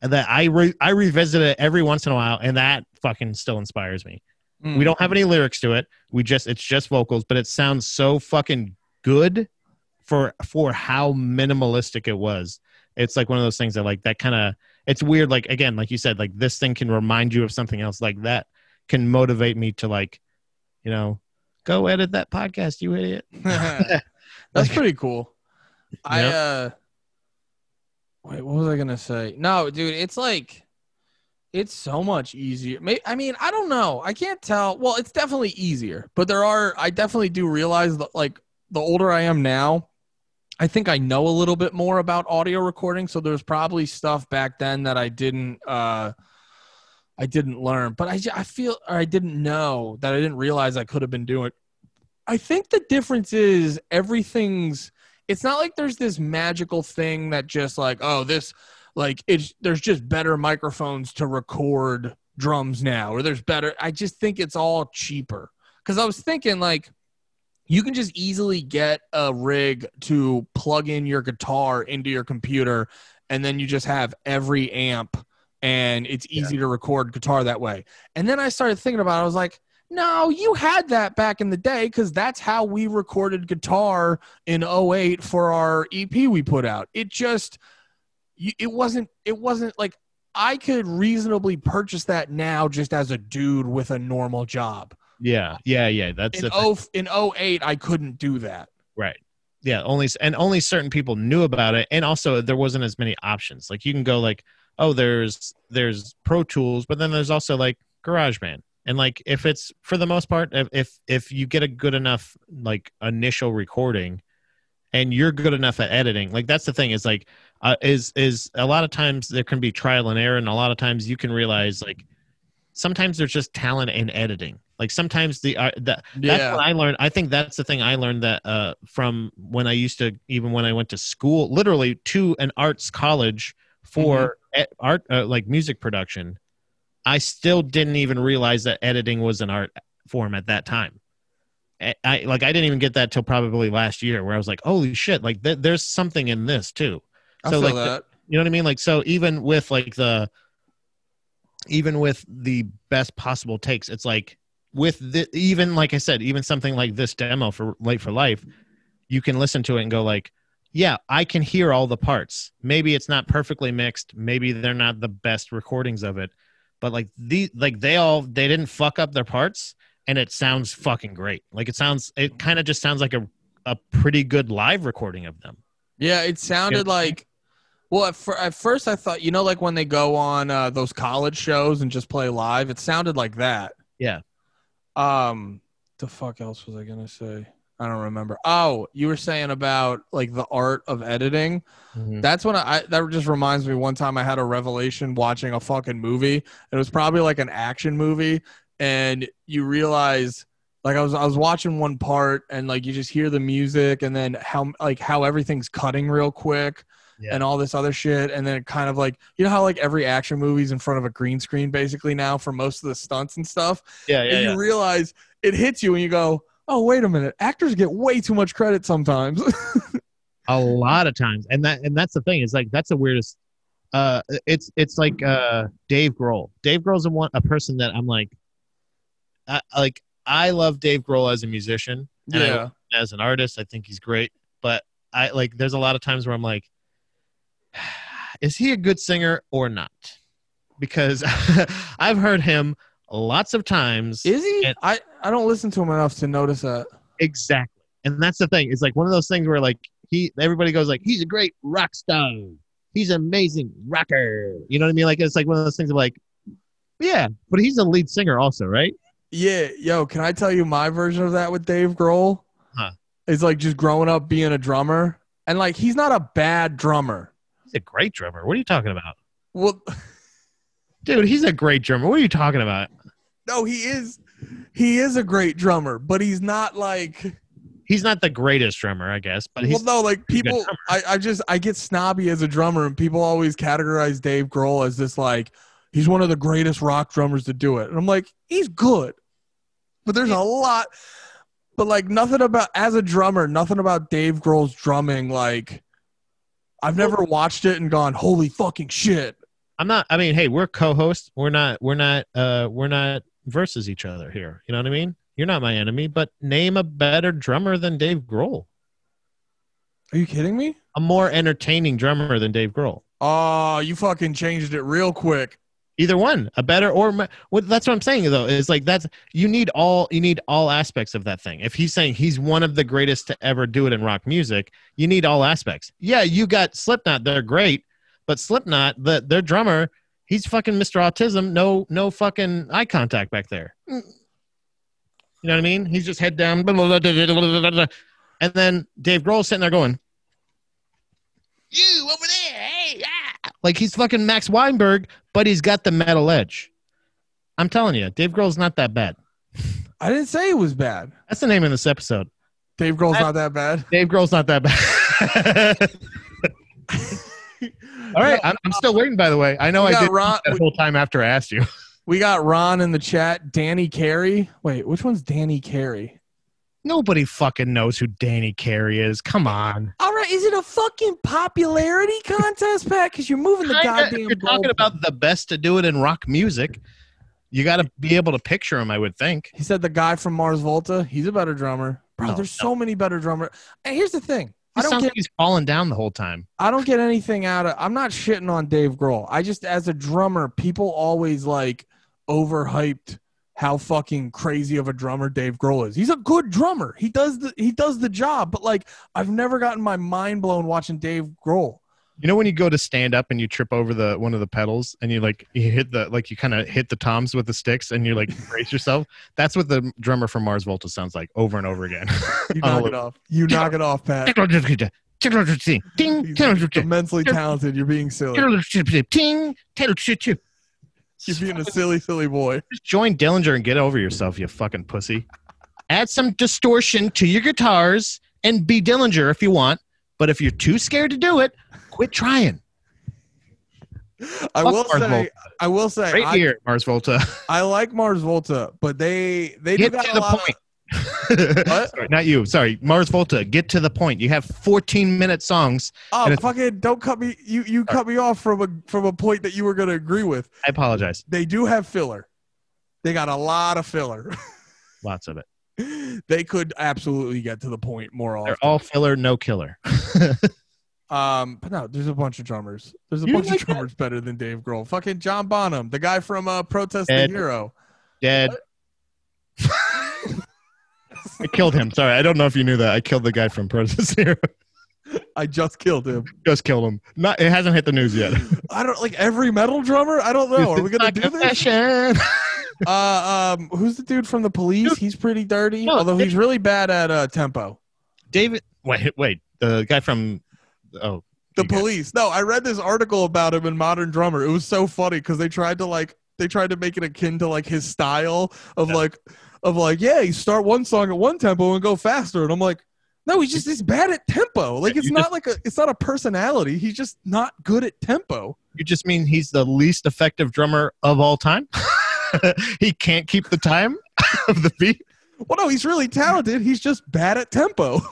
that I re- I revisit it every once in a while, and that fucking still inspires me. Mm. We don't have any lyrics to it. We just it's just vocals, but it sounds so fucking good for for how minimalistic it was. It's like one of those things that like that kind of it's weird. Like again, like you said, like this thing can remind you of something else. Like that can motivate me to like, you know, go edit that podcast, you idiot. That's pretty cool. I Yep. uh wait, what was I gonna say? No, dude, it's like it's so much easier. I mean, I don't know. I can't tell. Well, it's definitely easier, but there are. I definitely do realize that, like, the older I am now, I think I know a little bit more about audio recording. So there's probably stuff back then that I didn't. uh I didn't learn, but I, I feel or I didn't know that I didn't realize I could have been doing. I think the difference is everything's it's not like there's this magical thing that just like oh this like it's there's just better microphones to record drums now or there's better i just think it's all cheaper because i was thinking like you can just easily get a rig to plug in your guitar into your computer and then you just have every amp and it's easy to record guitar that way. And then i started thinking about it. I was like no you had that back in the day because that's how we recorded guitar in 08 for our ep we put out. It just it wasn't it wasn't like i could reasonably purchase that now just as a dude with a normal job Yeah, yeah, yeah. That's in. 0 in 08 i couldn't do that Right. Yeah, only and only certain people knew about it and also there wasn't as many options. Like you can go like, "Oh, there's there's Pro Tools, but then there's also like GarageBand." and like if it's for the most part if if, if you get a good enough like initial recording and you're good enough at editing like that's the thing is like uh, is is a lot of times there can be trial and error and a lot of times you can realize like sometimes there's just talent in editing like sometimes the uh, that that's what i learned i think that's the thing i learned that uh from when i used to even when i went to school literally to an arts college for e- art uh, like music production i still didn't even realize that editing was an art form at that time. I, like i didn't even get that till probably last year where i was like holy shit like th- there's something in this too. I So, feel like, the- you know what I mean? Like so even with like the even with the best possible takes, it's like with the even like I said, even something like this demo for Late for Life, you can listen to it and go like, yeah, I can hear all the parts. Maybe it's not perfectly mixed, maybe they're not the best recordings of it, but like the like they all they didn't fuck up their parts and it sounds fucking great. Like it sounds it kind of just sounds like a a pretty good live recording of them. Yeah, it sounded like. Well, at, fir- at first I thought, you know, like when they go on uh, those college shows and just play live, it sounded like that. Yeah. Um, the fuck else was I gonna say? I don't remember. Oh, you were saying about like the art of editing. That's when I, I that just reminds me. One time I had a revelation watching a fucking movie. It was probably like an action movie, and you realize like I was I was watching one part, and like you just hear the music, and then how like how everything's cutting real quick. Yeah. And all this other shit, and then it kind of like you know how like every action movie's in front of a green screen basically now for most of the stunts and stuff? Yeah, and you realize it hits you and you go, oh, wait a minute. Actors get way too much credit sometimes. a lot of times. And that and that's the thing. Is like that's the weirdest uh it's it's like uh dave grohl. Dave grohl's a one a person that i'm like I, like i love dave grohl as a musician and I as an artist. I think he's great. But i like there's a lot of times where i'm like is he a good singer or not because i've heard him lots of times Is he? And- I, I don't listen to him enough to notice that. Exactly. And that's the thing. It's like one of those things where like he everybody goes like he's a great rock star. He's an amazing rocker. You know what I mean? Like it's like one of those things of like yeah, but he's a lead singer also, right? Yeah. Yo, can I tell you my version of that with Dave Grohl? Huh. It's like just growing up being a drummer. And like, he's not a bad drummer. He's a great drummer. What are you talking about? Well, Dude, he's a great drummer. What are you talking about? no, he is. He is a great drummer, but he's not like. He's not the greatest drummer, I guess, but he's well, no, like people, I, I just, I get snobby as a drummer, and people always categorize Dave Grohl as this like, he's one of the greatest rock drummers to do it. And I'm like, he's good, but there's a lot, but like nothing about, as a drummer, nothing about Dave Grohl's drumming. Like, I've never watched it and gone, holy fucking shit. I'm not I mean, hey, we're co-hosts. We're not we're not uh we're not versus each other here. You know what I mean? You're not my enemy, but name a better drummer than Dave Grohl. Are you kidding me? A more entertaining drummer than Dave Grohl. Oh, you fucking changed it real quick. Either one a better or well, that's what i'm saying though is like that's you need all you need all aspects of that thing. If he's saying he's one of the greatest to ever do it in rock music you need all aspects. Yeah you got slipknot they're great but slipknot the their drummer he's fucking mr autism no no fucking eye contact back there. Mm. You know what i mean? He's just head down and then dave grohl sitting there going you over there yeah like he's fucking max weinberg but he's got the metal edge. I'm telling you, Dave Grohl's not that bad. I didn't say it was bad. That's the name of this episode. Dave Grohl's I- not that bad. Dave Grohl's not that bad. All right, I'm, I'm still waiting. By the way, I know I did Ron- that whole time after I asked you. We got Ron in the chat. Danny Carey. Wait, which one's Danny Carey? Nobody fucking knows who Danny Carey is. Come on. All right, is it a fucking popularity contest, Pat? Because you're moving the Kinda, goddamn. if you're talking goalpost. about the best to do it in rock music, you got to be able to picture him. I would think. He said the guy from Mars Volta. He's a better drummer, bro. No, there's so many better drummers. And here's the thing. He I don't sounds get. like he's falling down the whole time. I don't get anything out of. I'm not shitting on Dave Grohl. I just, as a drummer, people always like overhyped how fucking crazy of a drummer Dave Grohl is. He's a good drummer. He does the he does the job. But like, I've never gotten my mind blown watching Dave Grohl. You know when you go to stand up and you trip over the one of the pedals and you like you hit the like you kind of hit the toms with the sticks and you like brace yourself. That's what the drummer from Mars Volta sounds like over and over again. You Oh, knock it off. You knock it off, Pat. He's immensely talented. You're being silly. You're being a silly, silly boy. Just join Dillinger and get over yourself, you fucking pussy. Add some distortion to your guitars and be Dillinger if you want. But if you're too scared to do it, quit trying. I Fuck will Mars say, Volta. I will say, Right I, here, Mars Volta. I like Mars Volta, but they they do Get got to a the lot point. What? Sorry, not you. Sorry, Mars Volta. Get to the point. You have 14 minute songs. Oh, fucking! Don't cut me. You you cut me off from a from a point that you were going to agree with. I apologize. They do have filler. They got a lot of filler. Lots of it. they could absolutely get to the point more often. They're all filler, no killer. Um, but no, there's a bunch of drummers. There's a You bunch like of drummers better than Dave Grohl. Fucking John Bonham, the guy from uh, Protest Ed. the Hero. Dead. I killed him. Sorry, I don't know if you knew that. I killed the guy from Protest Zero. I just killed him. Just killed him. Not. It hasn't hit the news yet. I don't like every metal drummer. I don't know. Are we gonna do this? Uh, um, who's the dude from the police? He's pretty dirty, No, although he's really bad at uh tempo. David. Wait, wait. The guy from. Oh, The police. No, I read this article about him in Modern Drummer. It was so funny because they tried to like they tried to make it akin to like his style of Yeah. like of like yeah, you start one song at one tempo and go faster, and I'm like. No, he's just he's bad at tempo. Like it's you not like a it's not a personality. He's just not good at tempo. You just mean he's the least effective drummer of all time? he can't keep the time of the beat. Well, no, he's really talented. He's just bad at tempo.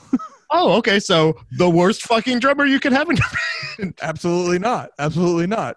Oh, okay. So the worst fucking drummer you could have in Absolutely not. Absolutely not.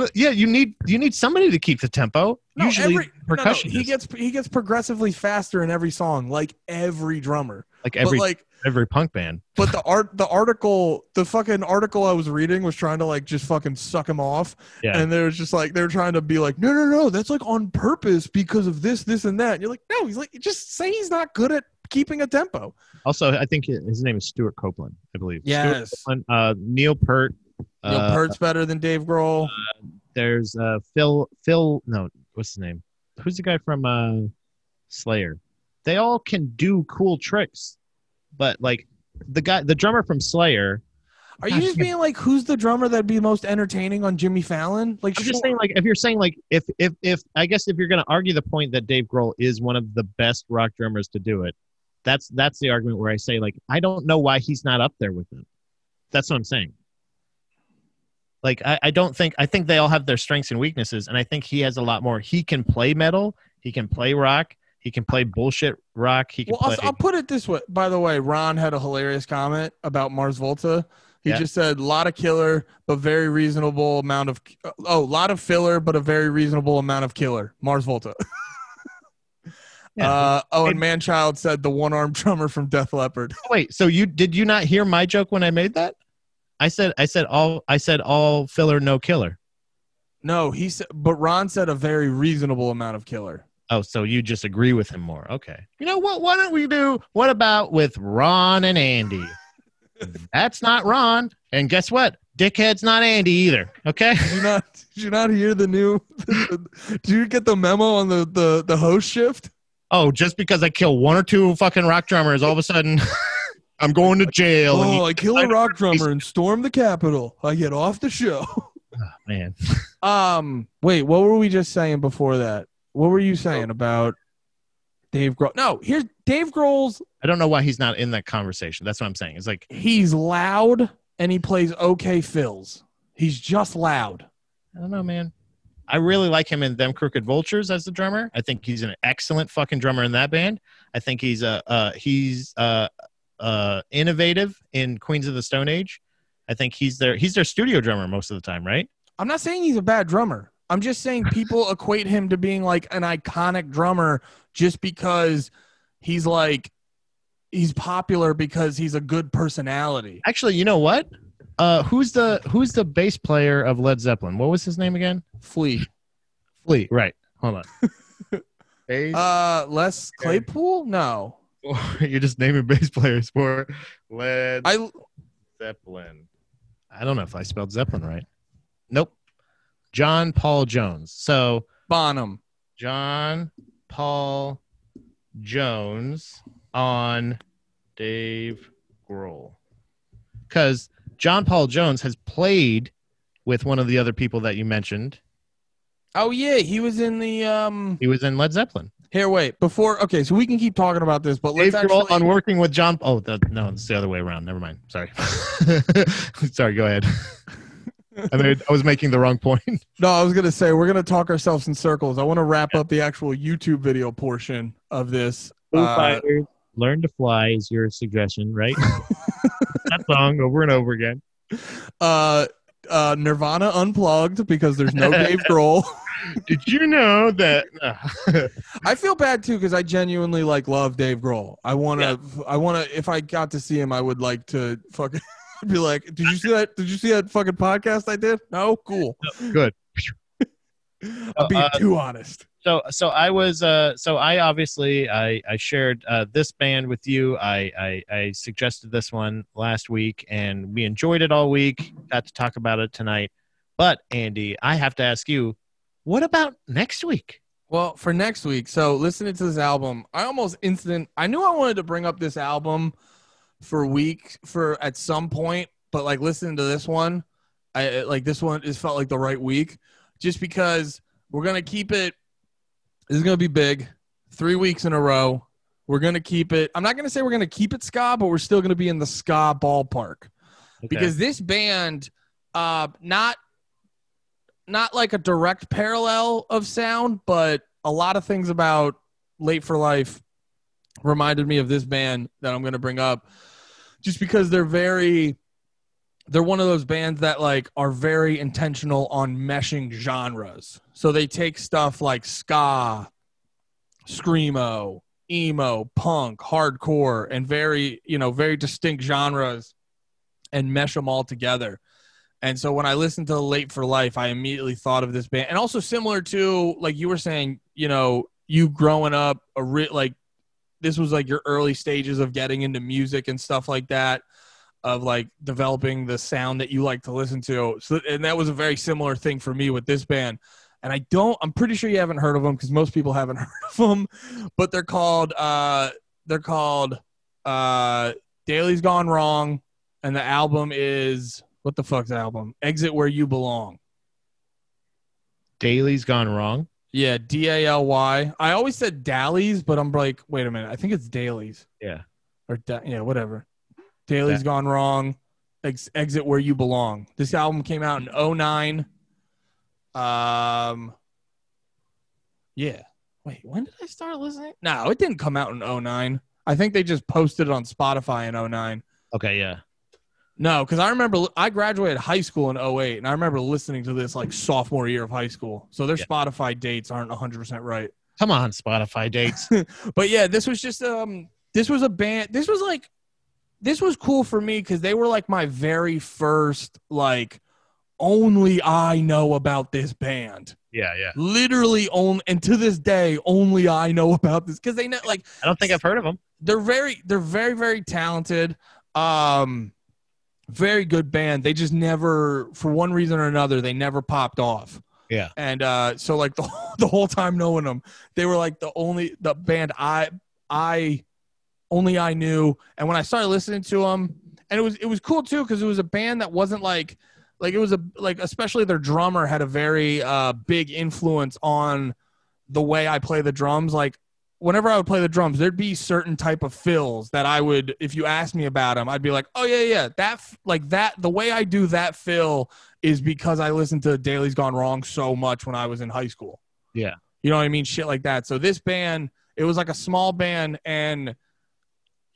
Well, yeah, you need you need somebody to keep the tempo. No, Usually every- no, no, percussion. he gets he gets progressively faster in every song, like every drummer. like every but like, every punk band. but the art, the article, the fucking article I was reading was trying to like just fucking suck him off, Yeah. and they was just like they were trying to be like, no, no, no, that's like on purpose because of this, this, and that. And you're like, no, he's like, just say he's not good at keeping a tempo. Also, I think his name is Stewart Copeland, I believe. Yes. Copeland, uh, Neil Peart. Neil uh, Peart's better than Dave Grohl. There's uh, Phil. Phil. No, what's his name? Who's the guy from uh, Slayer? They all can do cool tricks, but like the guy, the drummer from Slayer. Are you just being like, who's the drummer that'd be most entertaining on Jimmy Fallon? Like, I'm sure- just saying, like, if you're saying, like, if if if I guess if you're going to argue the point that Dave Grohl is one of the best rock drummers to do it, that's that's the argument where I say, like, I don't know why he's not up there with them. That's what I'm saying. Like, I, I don't think I think they all have their strengths and weaknesses, and I think he has a lot more. He can play metal, he can play rock, he can play bullshit rock, he can Well, I'll. I'll put it this way. By the way, Ron had a hilarious comment about Mars Volta. He Yeah. just said, "A lot of killer, but very reasonable amount of oh, a lot of filler, but a very reasonable amount of killer." Mars Volta. Yeah. Uh, oh, and Manchild said the one-armed drummer from Def Leppard. Wait, so you did you not hear my joke when I made that? I said I said all I said all filler, no killer. No, he said, but Ron said a very reasonable amount of killer. Oh, so you just agree with him more. Okay. You know what? Why don't we do what about with Ron and Andy? That's not Ron. And guess what? Dickhead's not Andy either. Okay. Did you not? Did you not hear the new? did you get the memo on the the the host shift? Oh, just because I kill one or two fucking rock drummers, all of a sudden I'm going to jail. Oh, I kill a rock drummer and storm the Capitol. I get off the show. Oh, man. Um, wait, what were we just saying before that? What were you saying about Dave Grohl? No, here's Dave Grohl's. I don't know why he's not in that conversation. That's what I'm saying. It's like He's loud and he plays okay fills. He's just loud. I don't know, man. I really like him in Them Crooked Vultures as the drummer. I think he's an excellent fucking drummer in that band. I think he's uh, uh he's uh uh innovative in Queens of the Stone Age. I think he's their he's their studio drummer most of the time, right? I'm not saying he's a bad drummer. I'm just saying people equate him to being like an iconic drummer just because he's like he's popular because he's a good personality. Actually, you know what? Uh who's the who's the bass player of Led Zeppelin? What was his name again? Flea. Flea. Right. Hold on. bass Uh Les Claypool? No. You're just naming bass players for Led I Zeppelin. I don't know if I spelled Zeppelin right. Nope. John Paul Jones. So Bonham. John Paul Jones on Dave Grohl. Because John Paul Jones has played with one of the other people that you mentioned. Oh yeah, he was in the um. He was in Led Zeppelin. Here, wait. Before, okay, so we can keep talking about this, but let's Dave Grohl actually. on working with John. Oh, the, no, it's the other way around. Never mind. Sorry. Sorry. Go ahead. I mean, I was making the wrong point. No, I was gonna say we're gonna talk ourselves in circles. I want to wrap up the actual YouTube video portion of this. Foo Uh, Fighters, Learn to Fly is your suggestion, right? that song over and over again. uh, uh, Nirvana unplugged because there's no Dave Grohl. Did you know that? I feel bad too because I genuinely like love Dave Grohl. I want to. I want to. If I got to see him, I would like to fucking be like, "Did you see that? Did you see that fucking podcast I did? No, cool. Good. I'm being Uh, too honest. So so i was uh so i obviously i i shared uh this band with you I, I i suggested this one last week and we enjoyed it all week got to talk about it tonight but andy i have to ask you what about next week Well, for next week, so listening to this album, I almost instant. I knew I wanted to bring up this album for week for at some point, but like listening to this one, I like this one. It felt like the right week, just because we're gonna keep it. This is gonna be big. Three weeks in a row. We're gonna keep it. I'm not gonna say we're gonna keep it ska, but we're still gonna be in the ska ballpark Okay. because this band uh not not like a direct parallel of sound but a lot of things about late for life reminded me of this band that i'm going to bring up just because they're very they're one of those bands that like are very intentional on meshing genres so they take stuff like ska screamo emo punk hardcore and very you know very distinct genres and mesh them all together. And so when I listened to Late for Life, I immediately thought of this band. And also similar to like you were saying, you know, you growing up a re- like this was like your early stages of getting into music and stuff like that of like developing the sound that you like to listen to. So and that was a very similar thing for me with this band. And I don't I'm pretty sure you haven't heard of them cuz most people haven't heard of them, but they're called uh they're called uh Daily's Gone Wrong and the album is what the fuck's the album? Exit Where You Belong. Daly's gone wrong. Yeah, D A L Y. I always said Dallies, but I'm like, wait a minute. I think it's Dailies. Yeah. Or da- yeah, whatever. Dailies gone wrong. Ex- exit where you belong. This album came out in 09. Um Yeah. Wait, when did I start listening? No, it didn't come out in 09. I think they just posted it on Spotify in 09. Okay, yeah. No, because I remember I graduated high school in 08, and I remember listening to this like sophomore year of high school. So their Yeah. Spotify dates aren't 100% right. Come on, Spotify dates. But yeah, this was just um this was a band this was like this was cool for me because they were like my very first like only I know about this band. yeah, yeah. Literally only and to this day only I know about this because they know like I don't think I've heard of them. they're very they're very very talented um very good band they just never for one reason or another they never popped off Yeah. and uh so like the, whole- the whole time knowing them they were like the only the band i i only i knew and when i started listening to them and it was it was cool too because it was a band that wasn't like like it was a like especially their drummer had a very uh big influence on the way i play the drums like whenever I would play the drums, there'd be certain type of fills that I would, if you asked me about them, I'd be like, oh yeah, yeah, that like that. The way I do that fill is because I listened to Daily's Gone Wrong so much when I was in high school. Yeah. you know what I mean, shit like that. So this band, it was like a small band, and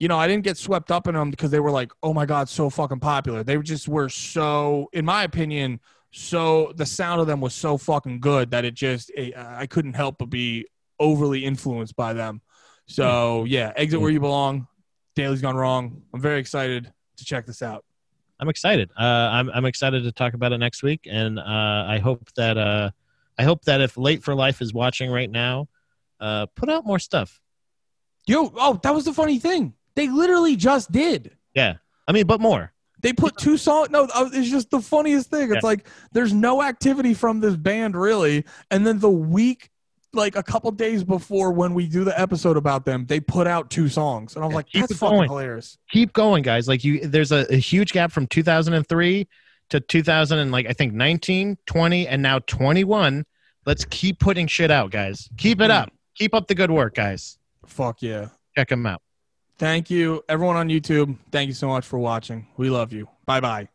you know, I didn't get swept up in them because they were like, oh my god, so fucking popular. They just were so, in my opinion. So the sound of them was so fucking good that it just it, I couldn't help but be overly influenced by them. So yeah, exit where you belong. Daily's gone wrong. I'm very excited to check this out. I'm excited. Uh, I'm I'm excited to talk about it next week, and uh, I hope that uh, I hope that if Late for Life is watching right now, uh, put out more stuff. Yo, oh, that was the funny thing. They literally just did. Yeah, I mean, but more. They put two songs. No, uh, it's just the funniest thing. It's Yeah. like there's no activity from this band really, and then the week, like a couple days before when we do the episode about them, they put out two songs, and I was Yeah, like, that's fucking going. hilarious. keep going guys like you there's a, a huge gap from 2003 to 2000 and like i think 19 20 and now 21 let's keep putting shit out guys keep it up keep up the good work guys Fuck yeah. check them out Thank you, everyone on YouTube. Thank you so much for watching. We love you. Bye bye.